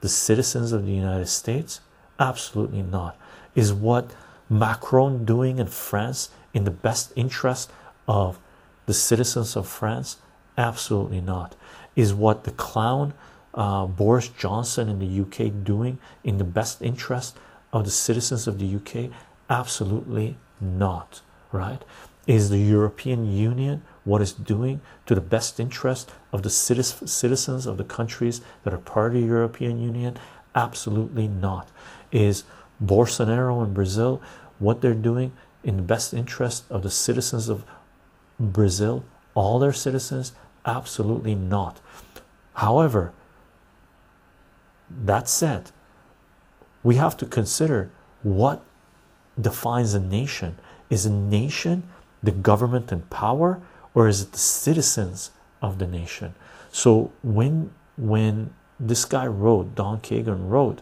Speaker 1: the citizens of the United States? Absolutely not. Is what Macron doing in France in the best interest of the citizens of France? Absolutely not. Is what the clown uh, Boris Johnson in the UK doing in the best interest of the citizens of the UK? Absolutely not, right? Is the European Union what is doing to the best interest of the citizens of the countries that are part of the European Union? Absolutely not. Is Bolsonaro in Brazil what they're doing in the best interest of the citizens of Brazil, all their citizens? Absolutely not. However, that said, we have to consider what defines a nation. Is a nation the government and power, or is it the citizens of the nation? So when when this guy wrote, Don Kagan wrote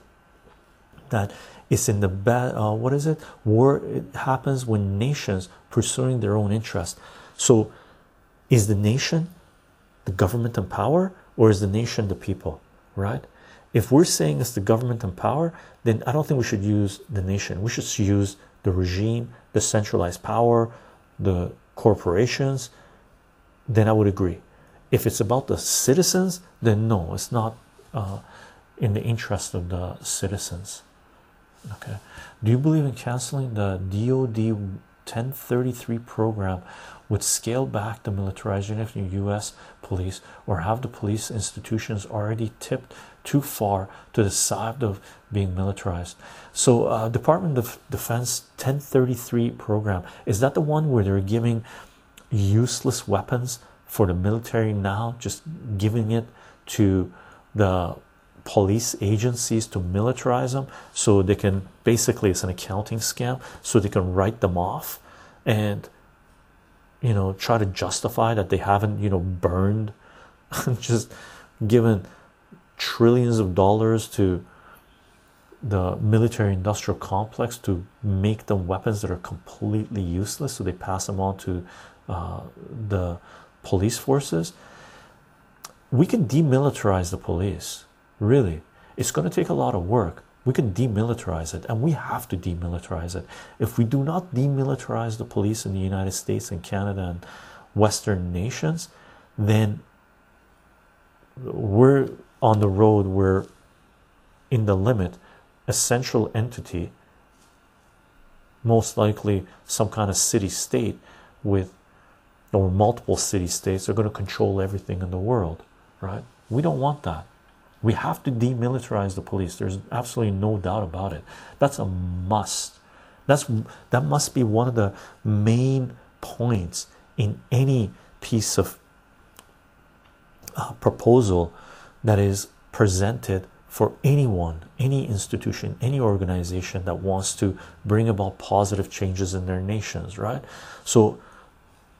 Speaker 1: that it's in the bad. Uh, what is it? War it happens when nations pursuing their own interest. So, is the nation the government and power, or is the nation the people? Right? If we're saying it's the government and power, then I don't think we should use the nation. We should use the regime, the centralized power, the corporations. Then I would agree. If it's about the citizens, then no, it's not uh, in the interest of the citizens. Okay. Do you believe in canceling the DoD 1033 program would scale back the militarization of the U.S. police or have the police institutions already tipped too far to the side of being militarized. So, uh, Department of Defense 1033 program is that the one where they're giving useless weapons for the military now, just giving it to the police agencies to militarize them so they can basically it's an accounting scam so they can write them off and you know try to justify that they haven't you know burned just given trillions of dollars to the military industrial complex to make them weapons that are completely useless so they pass them on to uh, the police forces. We can demilitarize the police really. It's going to take a lot of work. We can demilitarize it and we have to demilitarize it. If we do not demilitarize the police in the united states and canada and western nations then we're on the road where in the limit a central entity most likely some kind of city state with or multiple city states are going to control everything in the world right? We don't want that. We have to demilitarize the police. There's absolutely no doubt about it. That's a must. That's that must be one of the main points in any piece of uh, proposal that is presented for anyone, any institution, any organization that wants to bring about positive changes in their nations, right? So,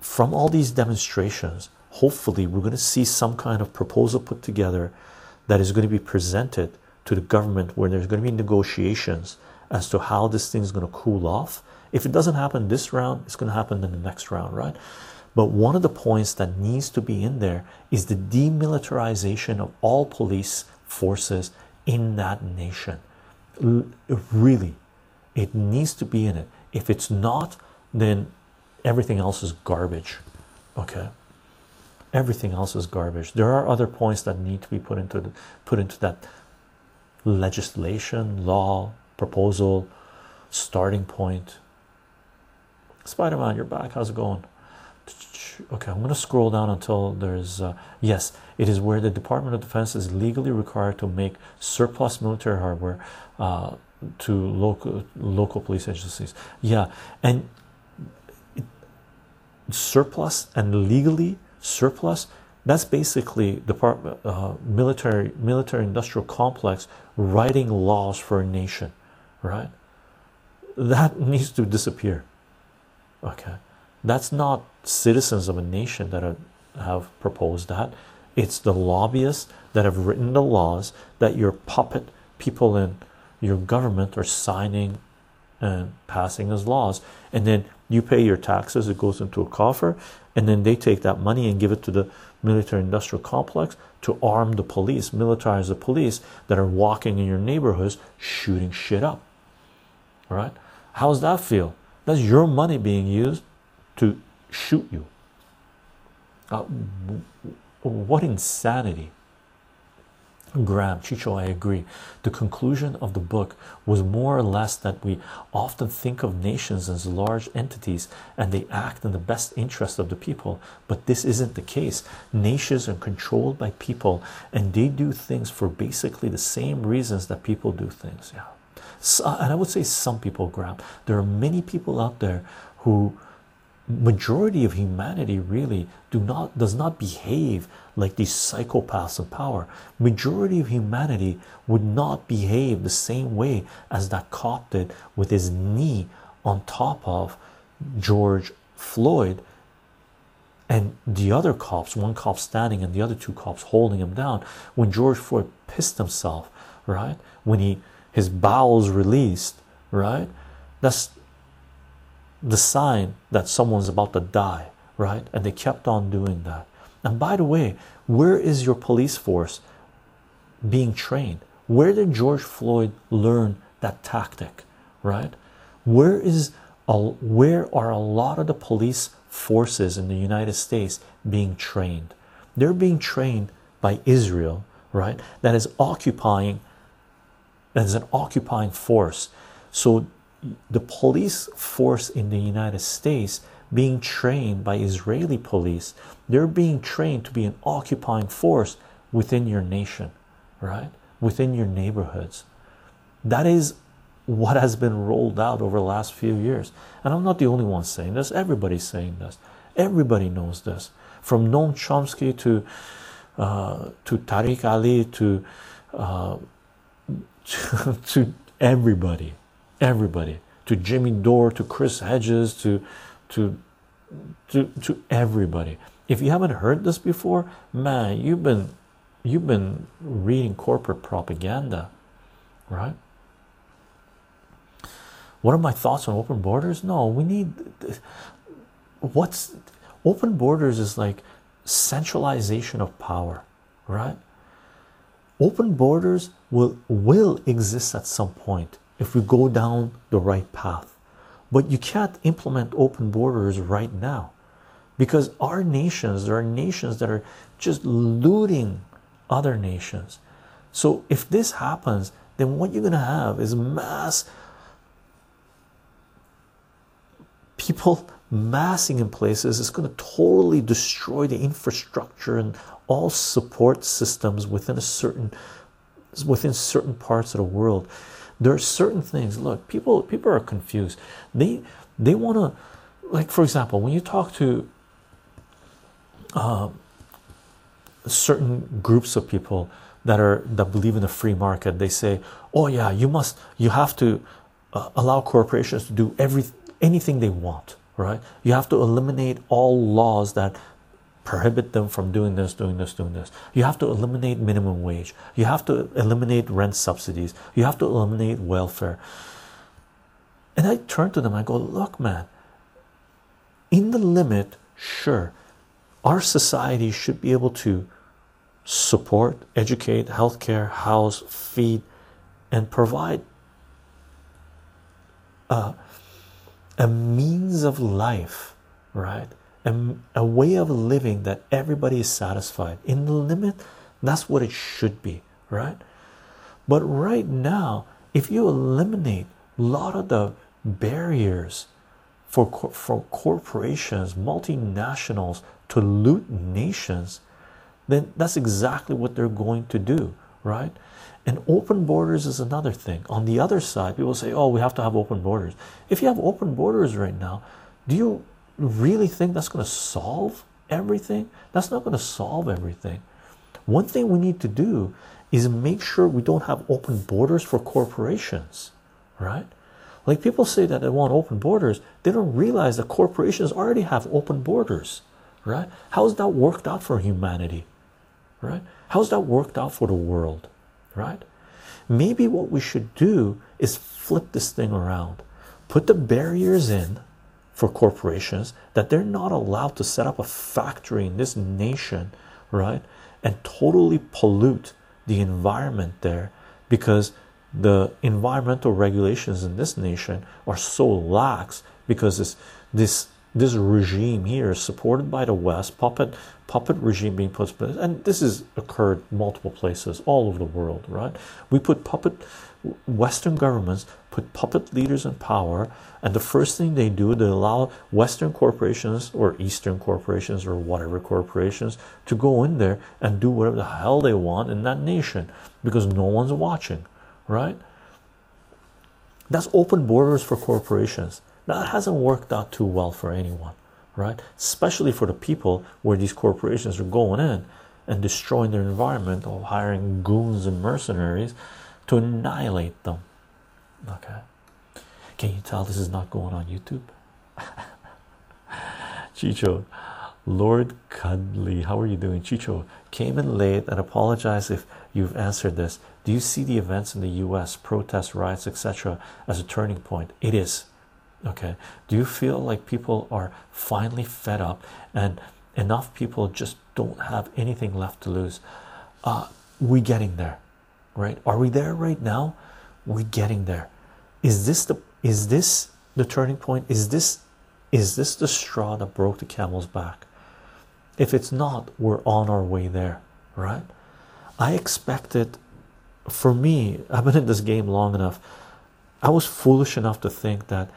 Speaker 1: from all these demonstrations, hopefully, we're going to see some kind of proposal put together that is going to be presented to the government where there's going to be negotiations as to how this thing is going to cool off. If it doesn't happen this round, it's going to happen in the next round, right? But one of the points that needs to be in there is the demilitarization of all police forces in that nation. really, it needs to be in it. If it's not, then everything else is garbage. Okay, everything else is garbage. There are other points that need to be put into the, put into that legislation, law, proposal, starting point. Spider-Man, you're back. How's it going? Okay i'm going to scroll down until there's uh, yes it is where the department of defense is legally required to make surplus military hardware uh, to local local police agencies. Yeah and surplus and legally surplus that's basically department uh, military military industrial complex writing laws for a nation right? That needs to disappear. Okay that's not citizens of a nation that are, have proposed that. It's the lobbyists that have written the laws that your puppet people in your government are signing and passing as laws. And then you pay your taxes, it goes into a coffer, and then they take that money and give it to the military industrial complex to arm the police, militarize the police that are walking in your neighborhoods shooting shit up. Right? How does that feel? That's your money being used to shoot you. Uh, what insanity. Graham, Chycho, I agree. The conclusion of the book was more or less that we often think of nations as large entities and they act in the best interest of the people, but this isn't the case. Nations are controlled by people and they do things for basically the same reasons that people do things. Yeah. So, and I would say some people, Graham. There are many people out there who majority of humanity really do not does not behave like these psychopaths of power. Majority of humanity would not behave the same way as that cop did with his knee on top of george floyd and the other cops one cop standing and the other two cops holding him down when george floyd pissed himself right? When he his bowels released right? That's the sign that someone's about to die, right? And they kept on doing that. And by the way, where is your police force being trained? Where did George Floyd learn that tactic, right? Where is a, where are a lot of the police forces in the United States being trained? They're being trained by Israel, right? That is occupying that is an occupying force. So the police force in the United States being trained by Israeli police, they're being trained to be an occupying force within your nation, right? Within your neighborhoods. That is what has been rolled out over the last few years. And I'm not the only one saying this, everybody's saying this. Everybody knows this. From Noam Chomsky to uh, to Tariq Ali to, uh, to to everybody everybody to Jimmy Dore to Chris Hedges to to to to everybody. If you haven't heard this before man you've been you've been reading corporate propaganda right? What are my thoughts on open borders? No we need what's open borders is like centralization of power right? Open borders will will exist at some point if we go down the right path. But you can't implement open borders right now because our nations, there are nations that are just looting other nations. So if this happens, then what you're going to have is mass people massing in places. It's going to totally destroy the infrastructure and all support systems within a certain within certain parts of the world there are certain things look people people are confused. They they want to like for example when you talk to uh, certain groups of people that are that believe in the free market they say oh yeah you must you have to uh, allow corporations to do every anything they want right? You have to eliminate all laws that prohibit them from doing this doing this doing this. You have to eliminate minimum wage. You have to eliminate rent subsidies. You have to eliminate welfare. And i turn to them. I go look man in the limit sure our society should be able to support educate healthcare house feed and provide a, a means of life right a, a way of living that everybody is satisfied. In the limit that's what it should be right? But right now if you eliminate a lot of the barriers for for corporations multinationals to loot nations then that's exactly what they're going to do right? And open borders is another thing. On the other side people say oh we have to have open borders. If you have open borders right now do you really think that's going to solve everything? That's not going to solve everything. One thing we need to do is make sure we don't have open borders for corporations right? Like people say that they want open borders they don't realize that corporations already have open borders right? How's that worked out for humanity right? How's that worked out for the world right? Maybe what we should do is flip this thing around. Put the barriers in for corporations that they're not allowed to set up a factory in this nation right and totally pollute the environment there because the environmental regulations in this nation are so lax because this this this regime here is supported by the West puppet puppet regime being put and this has occurred multiple places all over the world right? We put puppet Western governments put puppet leaders in power and the first thing they do they allow Western corporations or Eastern corporations or whatever corporations to go in there and do whatever the hell they want in that nation because no one's watching right? That's open borders for corporations. Now, that hasn't worked out too well for anyone right? Especially for the people where these corporations are going in and destroying their environment or hiring goons and mercenaries to annihilate them. Okay. Can you tell this is not going on youtube? Chycho lord cuddly how are you doing? Chycho came in late and apologize if you've answered this. Do you see the events in the us protests riots etc as a turning point? It is. Okay. Do you feel like people are finally fed up and enough people just don't have anything left to lose? Uh we getting there right? Are we there right now? We're getting there. Is this the is this the turning point? Is this is this the straw that broke the camel's back? If it's not we're on our way there right? I expected for me i've been in this game long enough i was foolish enough to think that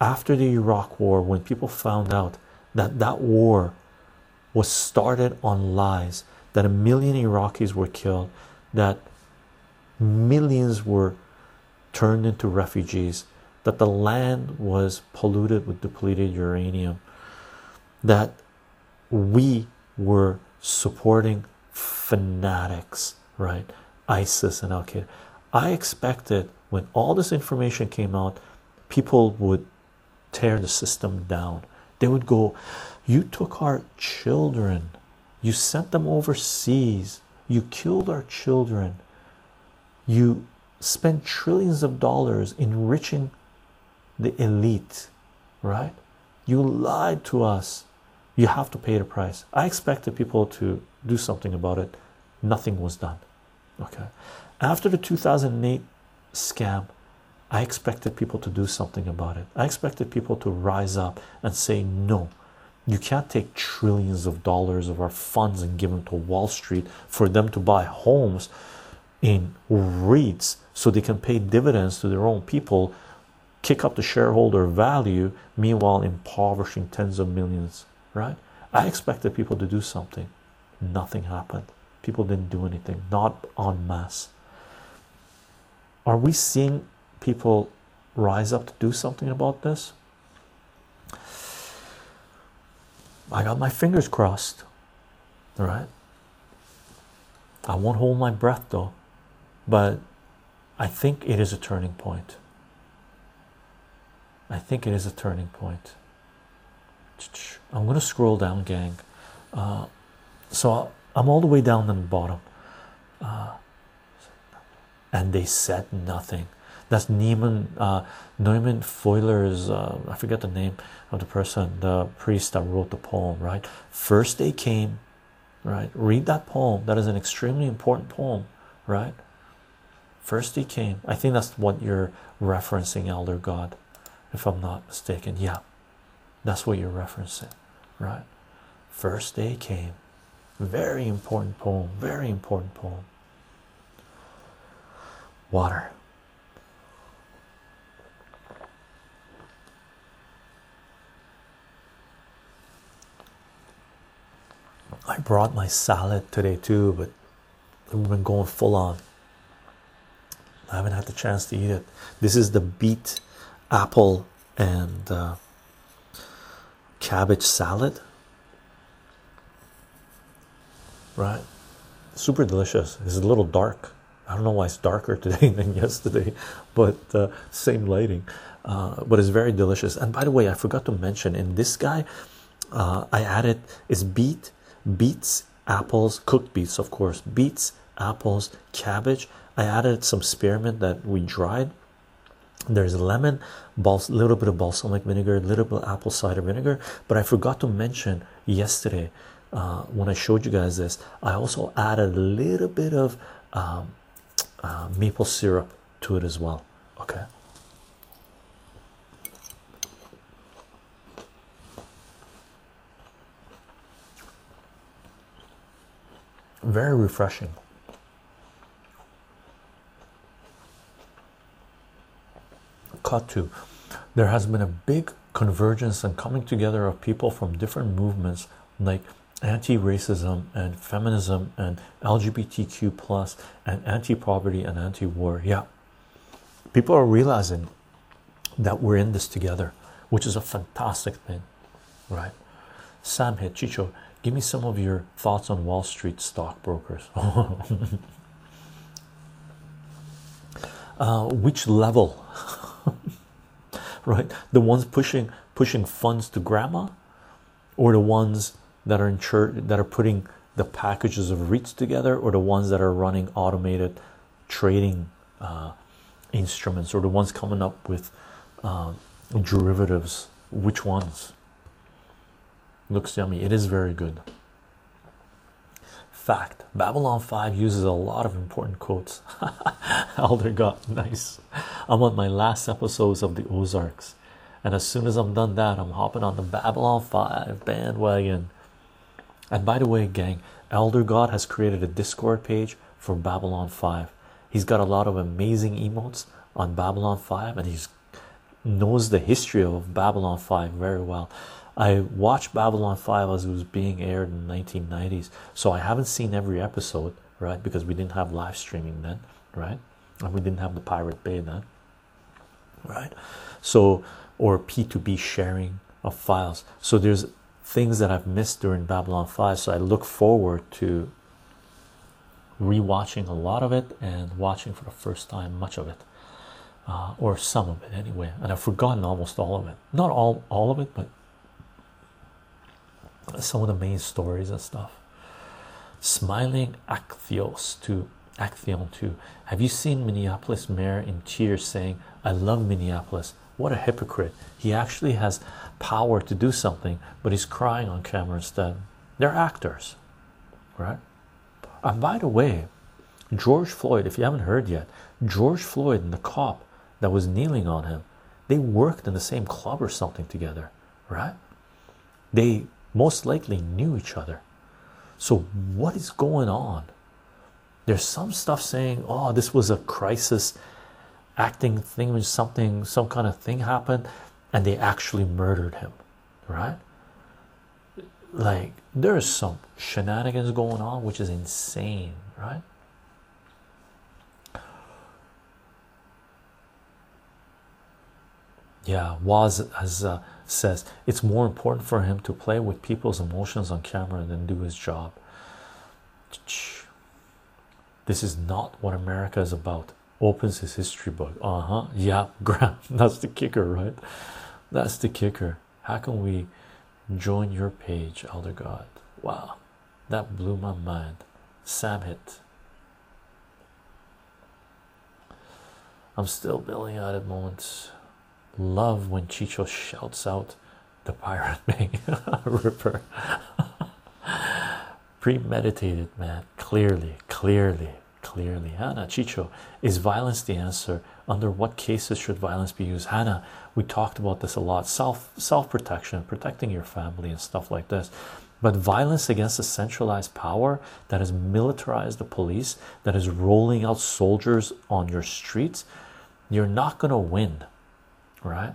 Speaker 1: after the Iraq war when people found out that that war was started on lies that a million Iraqis were killed that millions were turned into refugees that the land was polluted with depleted uranium that we were supporting fanatics right ISIS and Al-Qaeda I expected when all this information came out people would tear the system down. They would go, You took our children, you sent them overseas, you killed our children, you spent trillions of dollars enriching the elite, right? You lied to us. You have to pay the price. I expected people to do something about it. Nothing was done. Okay. After the 2008 scam, I expected people to do something about it. I expected people to rise up and say, no, you can't take trillions of dollars of our funds and give them to Wall Street for them to buy homes in REITs so they can pay dividends to their own people, kick up the shareholder value, meanwhile impoverishing tens of millions, right? I expected people to do something. Nothing happened. People didn't do anything, not en masse. Are we seeing people rise up to do something about this. I got my fingers crossed. All right. I won't hold my breath though, but I think it is a turning point. I think it is a turning point. I'm to scroll down, gang. Uh, so I'm all the way down to the bottom. Uh, and they said nothing. That's Neiman, uh, Neumann Feuer's, uh, I forget the name of the person, the priest that wrote the poem, right? First they came, right? Read that poem. That is an extremely important poem, right? First he came. I think that's what you're referencing, Elder God, if I'm not mistaken. Yeah, that's what you're referencing, right? First day came. Very important poem, very important poem. Water. I brought my salad today too, but we've been going full on. I haven't had the chance to eat it. This is the beet, apple, and uh, cabbage salad. Right, super delicious. It's a little dark. I don't know why it's darker today than yesterday, but uh, same lighting. Uh, but it's very delicious. And by the way, I forgot to mention in this guy, uh, I added is beet, beets, apples, cooked beets, of course, beets, apples, cabbage. I added some spearmint that we dried. There's lemon, a little bit of balsamic vinegar, a little bit of apple cider vinegar. But I forgot to mention yesterday uh, when I showed you guys this, I also added a little bit of um, uh, maple syrup to it as well. Okay. Very refreshing. Cut to. There has been a big convergence and coming together of people from different movements like anti-racism and feminism and lgbtq plus and anti-poverty and anti-war. Yeah. People are realizing that we're in this together which is a fantastic thing right? Sam hit chycho give me some of your thoughts on wall street stockbrokers. Uh, which level? Right? The ones pushing pushing funds to grandma or the ones that are in church that are putting the packages of REITs together or the ones that are running automated trading uh, instruments or the ones coming up with uh, derivatives? Which ones looks yummy it is very good fact babylon 5 uses a lot of important quotes elder god nice i'm on my last episodes of the ozarks and as soon as i'm done that i'm hopping on the babylon 5 bandwagon and by the way, gang, Elder God has created a Discord page for Babylon 5. He's got a lot of amazing emotes on Babylon 5 and he knows the history of Babylon 5 very well. I watched Babylon 5 as it was being aired in the 1990s, so I haven't seen every episode, right? Because we didn't have live streaming then, right? And we didn't have the Pirate Bay then, right? So, or P2P sharing of files. So there's things that I've missed during Babylon 5. So I look forward to rewatching a lot of it and watching for the first time much of it. Uh, or some of it anyway. And I've forgotten almost all of it. Not all all of it, but some of the main stories and stuff. Smiling Akthios to Akthion 2. Have you seen Minneapolis mayor in tears saying, I love Minneapolis? What a hypocrite. He actually has power to do something, but he's crying on camera instead. They're actors, right? And by the way, George Floyd, if you haven't heard yet, George Floyd and the cop that was kneeling on him, they worked in the same club or something together, right? They most likely knew each other. So, what is going on? There's some stuff saying, oh, this was a crisis acting thing when something some kind of thing happened and they actually murdered him right like there's some shenanigans going on which is insane right yeah was as uh, says it's more important for him to play with people's emotions on camera than do his job This is not what America is about. Opens his history book. Uh huh. Yeah, Graham. That's the kicker, right? That's the kicker. How can we join your page, Elder God? Wow, that blew my mind. Sam hit. I'm still bailing out at moments. Love when Chycho shouts out the pirate Bay Ripper. Premeditated, man. Clearly, clearly, clearly. Hannah, Chycho, is violence the answer? Under what cases should violence be used? Hannah, we talked about this a lot. Self self protection, protecting your family, and stuff like this. But violence against a centralized power that has militarized the police, that is rolling out soldiers on your streets, you're not going to win, right?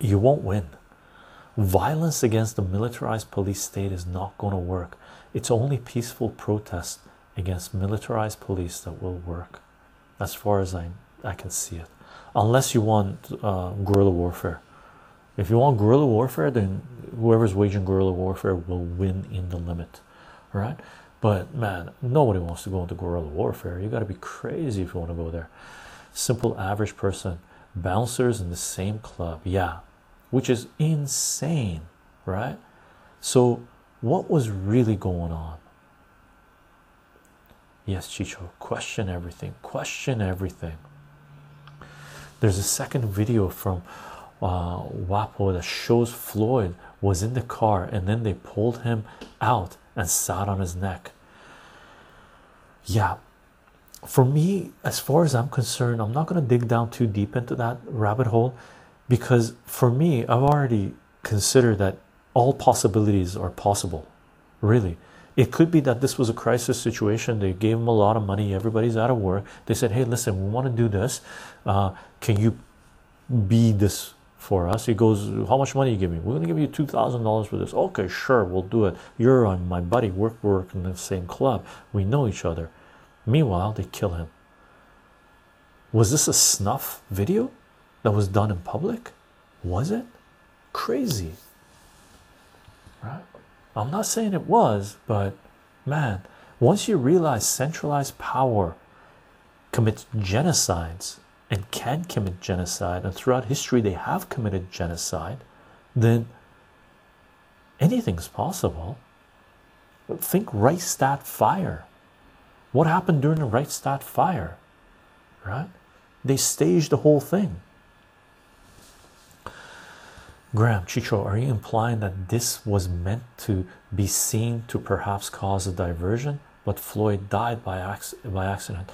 Speaker 1: You won't win. Violence against the militarized police state is not going to work. It's only peaceful protest against militarized police that will work, as far as I, I can see it. Unless you want uh, guerrilla warfare. If you want guerrilla warfare, then whoever's waging guerrilla warfare will win in the limit, right? But man, nobody wants to go into guerrilla warfare. You got to be crazy if you want to go there. Simple average person, bouncers in the same club, yeah, which is insane, right? So, what was really going on? Yes, Chycho, question everything, question everything. There's a second video from uh, WAPO that shows Floyd was in the car and then they pulled him out and sat on his neck. Yeah, for me, as far as I'm concerned, I'm not going to dig down too deep into that rabbit hole because for me, I've already considered that all possibilities are possible. Really, it could be that this was a crisis situation. They gave him a lot of money, everybody's out of work. They said, Hey, listen, we want to do this. Uh, can you be this for us? He goes, How much money you give me? We're going to give you $2,000 for this. Okay, sure, we'll do it. You're on my buddy, work, work in the same club. We know each other. Meanwhile, they kill him. Was this a snuff video that was done in public? Was it? Crazy. Right? I'm not saying it was, but man, once you realize centralized power commits genocides and can commit genocide, and throughout history they have committed genocide, then anything's possible. Think Reichstag fire. What happened during the Reichstag fire? Right? They staged the whole thing. Graham, Chycho, are you implying that this was meant to be seen to perhaps cause a diversion, but Floyd died by, ac by accident?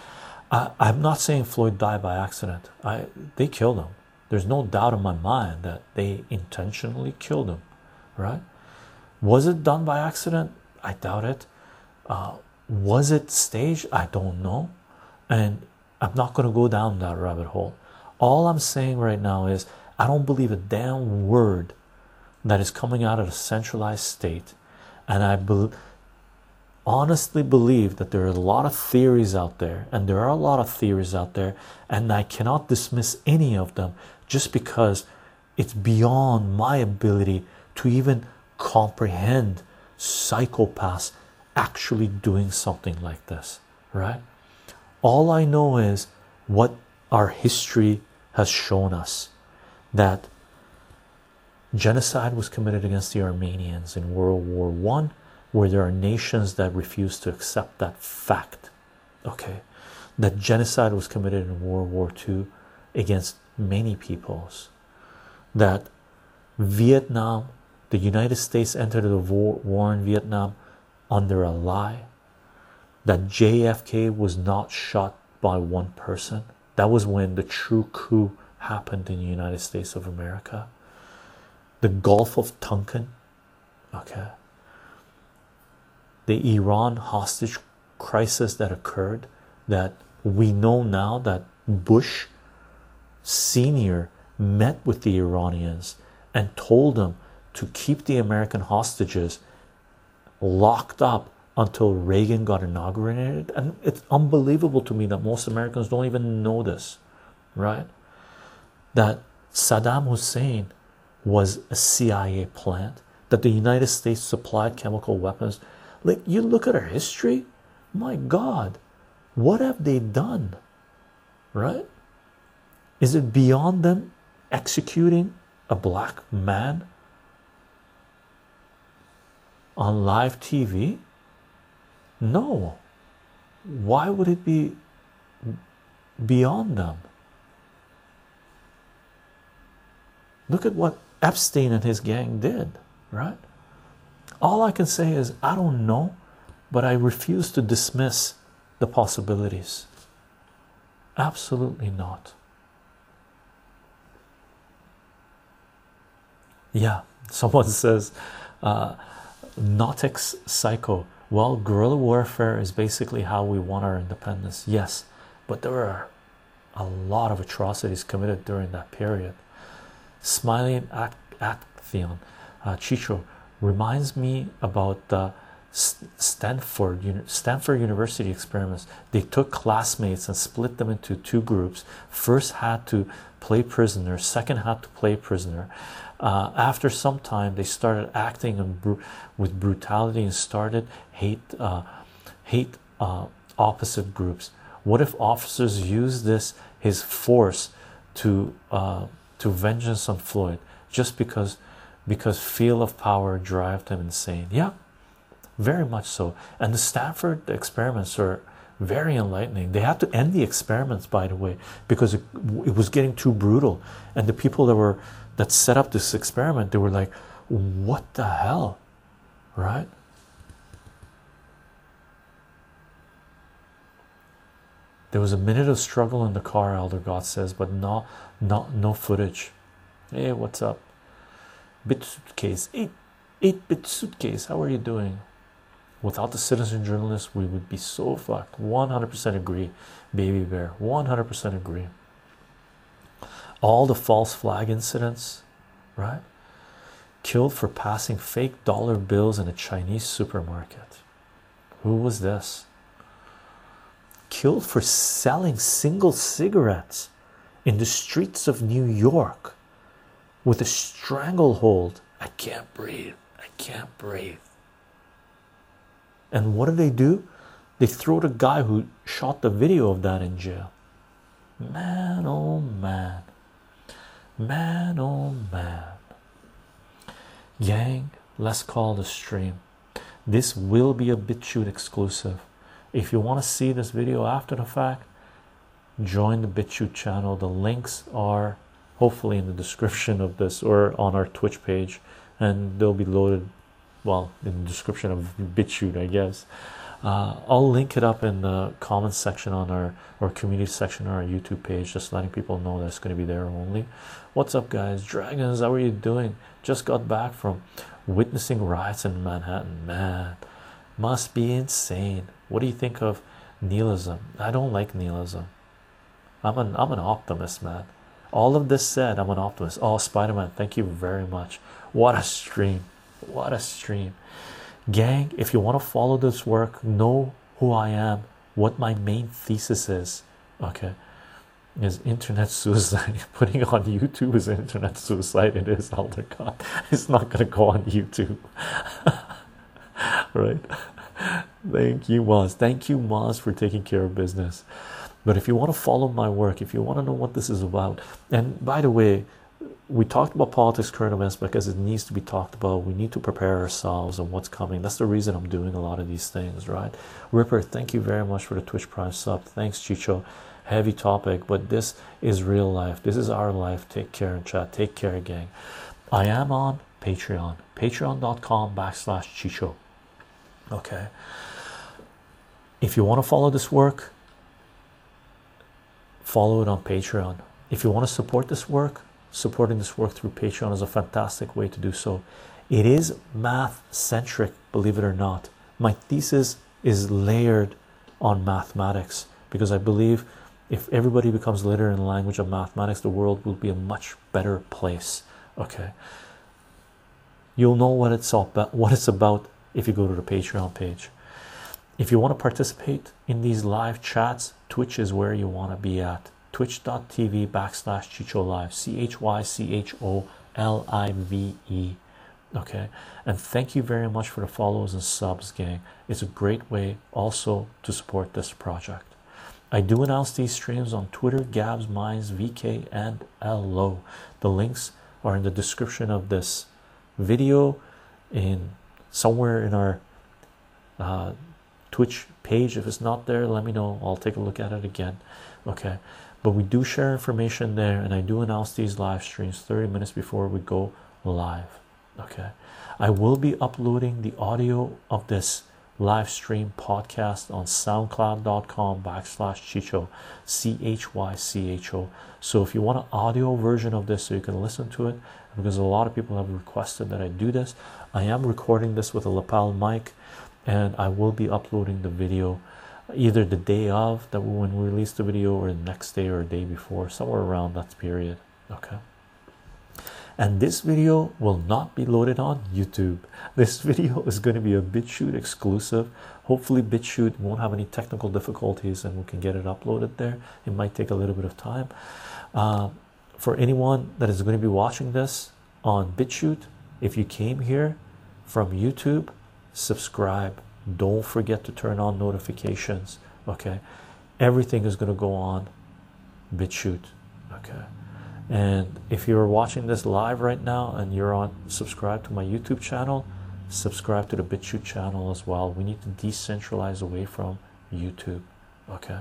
Speaker 1: I, I'm not saying Floyd died by accident. I they killed him. There's no doubt in my mind that they intentionally killed him, right? Was it done by accident? I doubt it. Uh, was it staged? I don't know, and I'm not going to go down that rabbit hole. All I'm saying right now is I don't believe a damn word that is coming out of a centralized state, and I be honestly believe that there are a lot of theories out there, and there are a lot of theories out there, and I cannot dismiss any of them just because it's beyond my ability to even comprehend psychopaths actually doing something like this, right? All I know is what our history has shown us that genocide was committed against the Armenians in World War One, where there are nations that refuse to accept that fact. Okay, that genocide was committed in World War Two against many peoples. That Vietnam, the United States entered the war, war in Vietnam under a lie. That JFK was not shot by one person. That was when the true coup happened in the United States of America. The Gulf of Tonkin, okay. The Iran hostage crisis that occurred, that we know now that Bush Senior met with the Iranians and told them to keep the American hostages locked up until Reagan got inaugurated. And it's unbelievable to me that most Americans don't even know this, right? that Saddam Hussein was a CIA plant, that the United States supplied chemical weapons. Like you look at our history, My God, what have they done? Right? Is it beyond them executing a black man on live TV? No. Why would it be beyond them? Look at what Epstein and his gang did, right? All I can say is, I don't know, but I refuse to dismiss the possibilities. Absolutely not. Yeah, someone says, uh, Nautics Psycho. Well, guerrilla warfare is basically how we won our independence. Yes, but there were a lot of atrocities committed during that period. Smiling Action, uh, Chycho reminds me about the Stanford Stanford University experiments. They took classmates and split them into two groups. First had to play prisoner, second had to play prisoner. Uh, after some time, they started acting with brutality and started hate uh, hate uh, opposite groups. What if officers use this his force to uh, to vengeance on Floyd just because because feel of power drive them insane. Yeah, very much so. And the Stanford experiments are very enlightening. They had to end the experiments, by the way, because it, it was getting too brutal. And the people that were that set up this experiment, they were like, "What the hell?" Right? There was a minute of struggle in the car, Elder God says, but not not no footage. Hey, what's up? Bit suitcase, eight eight bit suitcase. How are you doing? Without the citizen journalists, we would be so fucked. 100% agree, baby bear. 100% agree. All the false flag incidents, right? Killed for passing fake dollar bills in a Chinese supermarket. Who was this? Killed for selling single cigarettes in the streets of New York with a stranglehold. I can't breathe. I can't breathe. And what do they do? They throw the guy who shot the video of that in jail. Man, oh man. Man, oh man. Gang, let's call the stream. This will be a BitChute exclusive. If you want to see this video after the fact, join the BitChute channel. The links are hopefully in the description of this or on our Twitch page, and they'll be loaded well in the description of BitChute, I guess. Uh, I'll link it up in the comments section on our or community section on our YouTube page, just letting people know that it's going to be there only. What's up, guys? Dragons, how are you doing? Just got back from witnessing riots in Manhattan. Man, must be insane. What do you think of nihilism? I don't like nihilism. I'm an I'm an optimist, man. All of this said, I'm an optimist. Oh, Spider Man, thank you very much. What a stream! What a stream, gang. If you want to follow this work, know who I am, what my main thesis is. Okay, is internet suicide. Putting on YouTube is internet suicide. It is Elder God. It's not gonna go on YouTube, right? Thank you, Moz. Thank you, Moz, for taking care of business. But if you want to follow my work, if you want to know what this is about, and by the way, we talked about politics, current events because it needs to be talked about. We need to prepare ourselves on what's coming. That's the reason I'm doing a lot of these things, right? Ripper, thank you very much for the Twitch Prime sub. Thanks, Chycho. Heavy topic, but this is real life. This is our life. Take care and chat. Take care, gang. I am on Patreon, patreon.com backslash Chycho. Okay. If you want to follow this work, follow it on Patreon. If you want to support this work, supporting this work through Patreon is a fantastic way to do so. It is math centric, believe it or not. My thesis is layered on mathematics because I believe if everybody becomes literate in the language of mathematics, the world will be a much better place. Okay, you'll know what it's all about, what it's about if you go to the Patreon page. If you want to participate in these live chats, Twitch is where you want to be at. Twitch.tv backslash Chycho Live, C H Y C H O L I V E. Okay, and thank you very much for the follows and subs, gang. It's a great way also to support this project. I do announce these streams on Twitter, Gabs, Minds, VK, and Ello. The links are in the description of this video, in somewhere in our uh, Twitch page. If it's not there, let me know. I'll take a look at it again. Okay, but we do share information there, and I do announce these live streams 30 minutes before we go live. Okay, I will be uploading the audio of this live stream podcast on soundcloud.com backslash chycho c-h-y-c-h-o so if you want an audio version of this so you can listen to it because a lot of people have requested that i do this i am recording this with a lapel mic and i will be uploading the video either the day of that when we release the video or the next day or day before somewhere around that period okay and this video will not be loaded on YouTube. This video is going to be a BitChute exclusive. Hopefully, BitChute won't have any technical difficulties and we can get it uploaded there. It might take a little bit of time. Uh, for anyone that is going to be watching this on BitChute, if you came here from YouTube, subscribe. Don't forget to turn on notifications. Okay, everything is going to go on BitChute. Okay and if you're watching this live right now and you're on subscribe to my youtube channel subscribe to the bitchute channel as well we need to decentralize away from youtube okay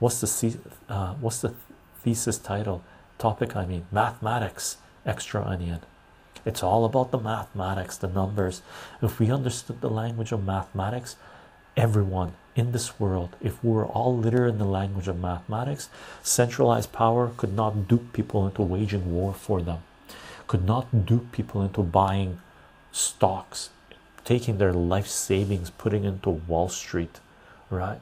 Speaker 1: what's the uh, what's the thesis title topic i mean mathematics extra onion it's all about the mathematics the numbers if we understood the language of mathematics everyone in this world, if we were all literate in the language of mathematics, centralized power could not dupe people into waging war for them, could not dupe people into buying stocks, taking their life savings, putting into Wall Street, right?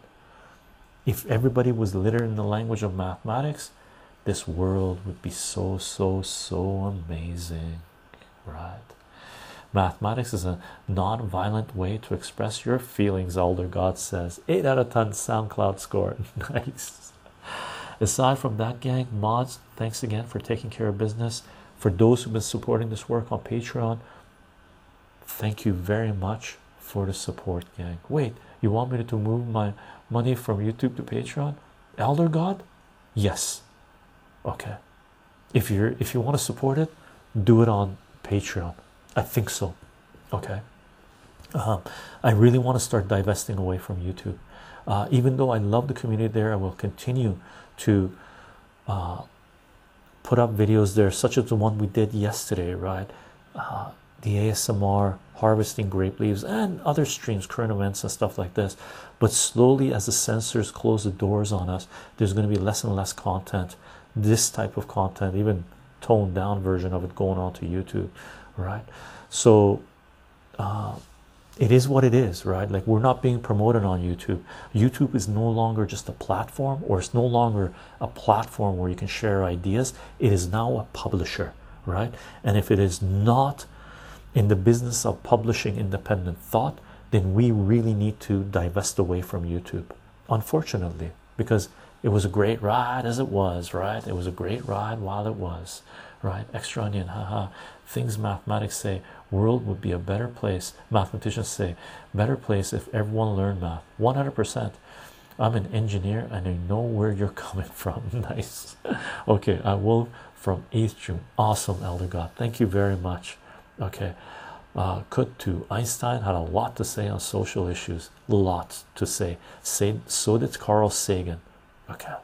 Speaker 1: If everybody was literate in the language of mathematics, this world would be so, so, so amazing, right? Mathematics is a non-violent way to express your feelings, Elder God says. 8 out of 10 SoundCloud score. nice. Aside from that, gang, mods, thanks again for taking care of business. For those who've been supporting this work on Patreon, thank you very much for the support, gang. Wait, you want me to move my money from YouTube to Patreon? Elder God? Yes. Okay. If you're if you want to support it, do it on Patreon. I think so. Okay. Uh, I really want to start divesting away from YouTube. Uh, even though I love the community there, I will continue to uh, put up videos there, such as the one we did yesterday, right? Uh, the ASMR harvesting grape leaves and other streams, current events, and stuff like this. But slowly, as the censors close the doors on us, there's going to be less and less content, this type of content, even toned down version of it going on to YouTube right? So uh, it is what it is right? Like we're not being promoted on youtube. Youtube is no longer just a platform or it's no longer a platform where you can share ideas. It is now a publisher right? And if it is not in the business of publishing independent thought then we really need to divest away from youtube unfortunately because it was a great ride as it was right? It was a great ride while it was right? Extra onion haha. Things mathematics say world would be a better place mathematicians say better place if everyone learned math. 100% i'm an engineer and i know where you're coming from. Nice. Okay i will from 8th june awesome elder god. Thank you very much. Okay. Uh, could too. Einstein had a lot to say on social issues, lots to say. Say so did Carl Sagan. Okay,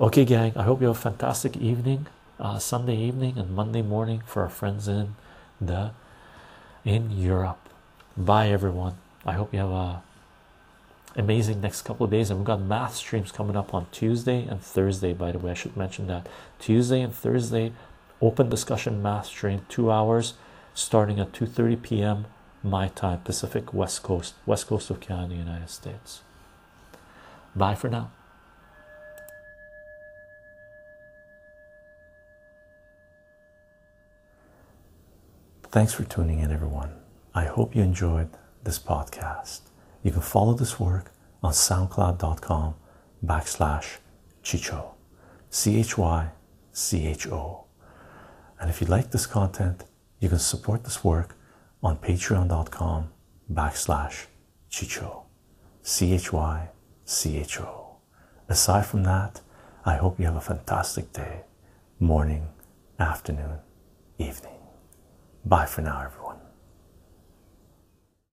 Speaker 1: okay, gang. I hope you have a fantastic evening uh, Sunday evening and Monday morning for our friends in the in Europe. Bye everyone. I hope you have a amazing next couple of days and we've got math streams coming up on Tuesday and Thursday by the way I should mention that Tuesday and Thursday open discussion math stream 2 hours starting at 2:30 p.m. my time Pacific West Coast West Coast of Canada United States bye for now Thanks for tuning in, everyone. I hope you enjoyed this podcast. You can follow this work on soundcloud.com backslash chycho, C H Y C H O. And if you like this content, you can support this work on patreon.com backslash chycho c-h-y-c-h-o aside from that i hope you have a fantastic day morning afternoon evening bye for now everyone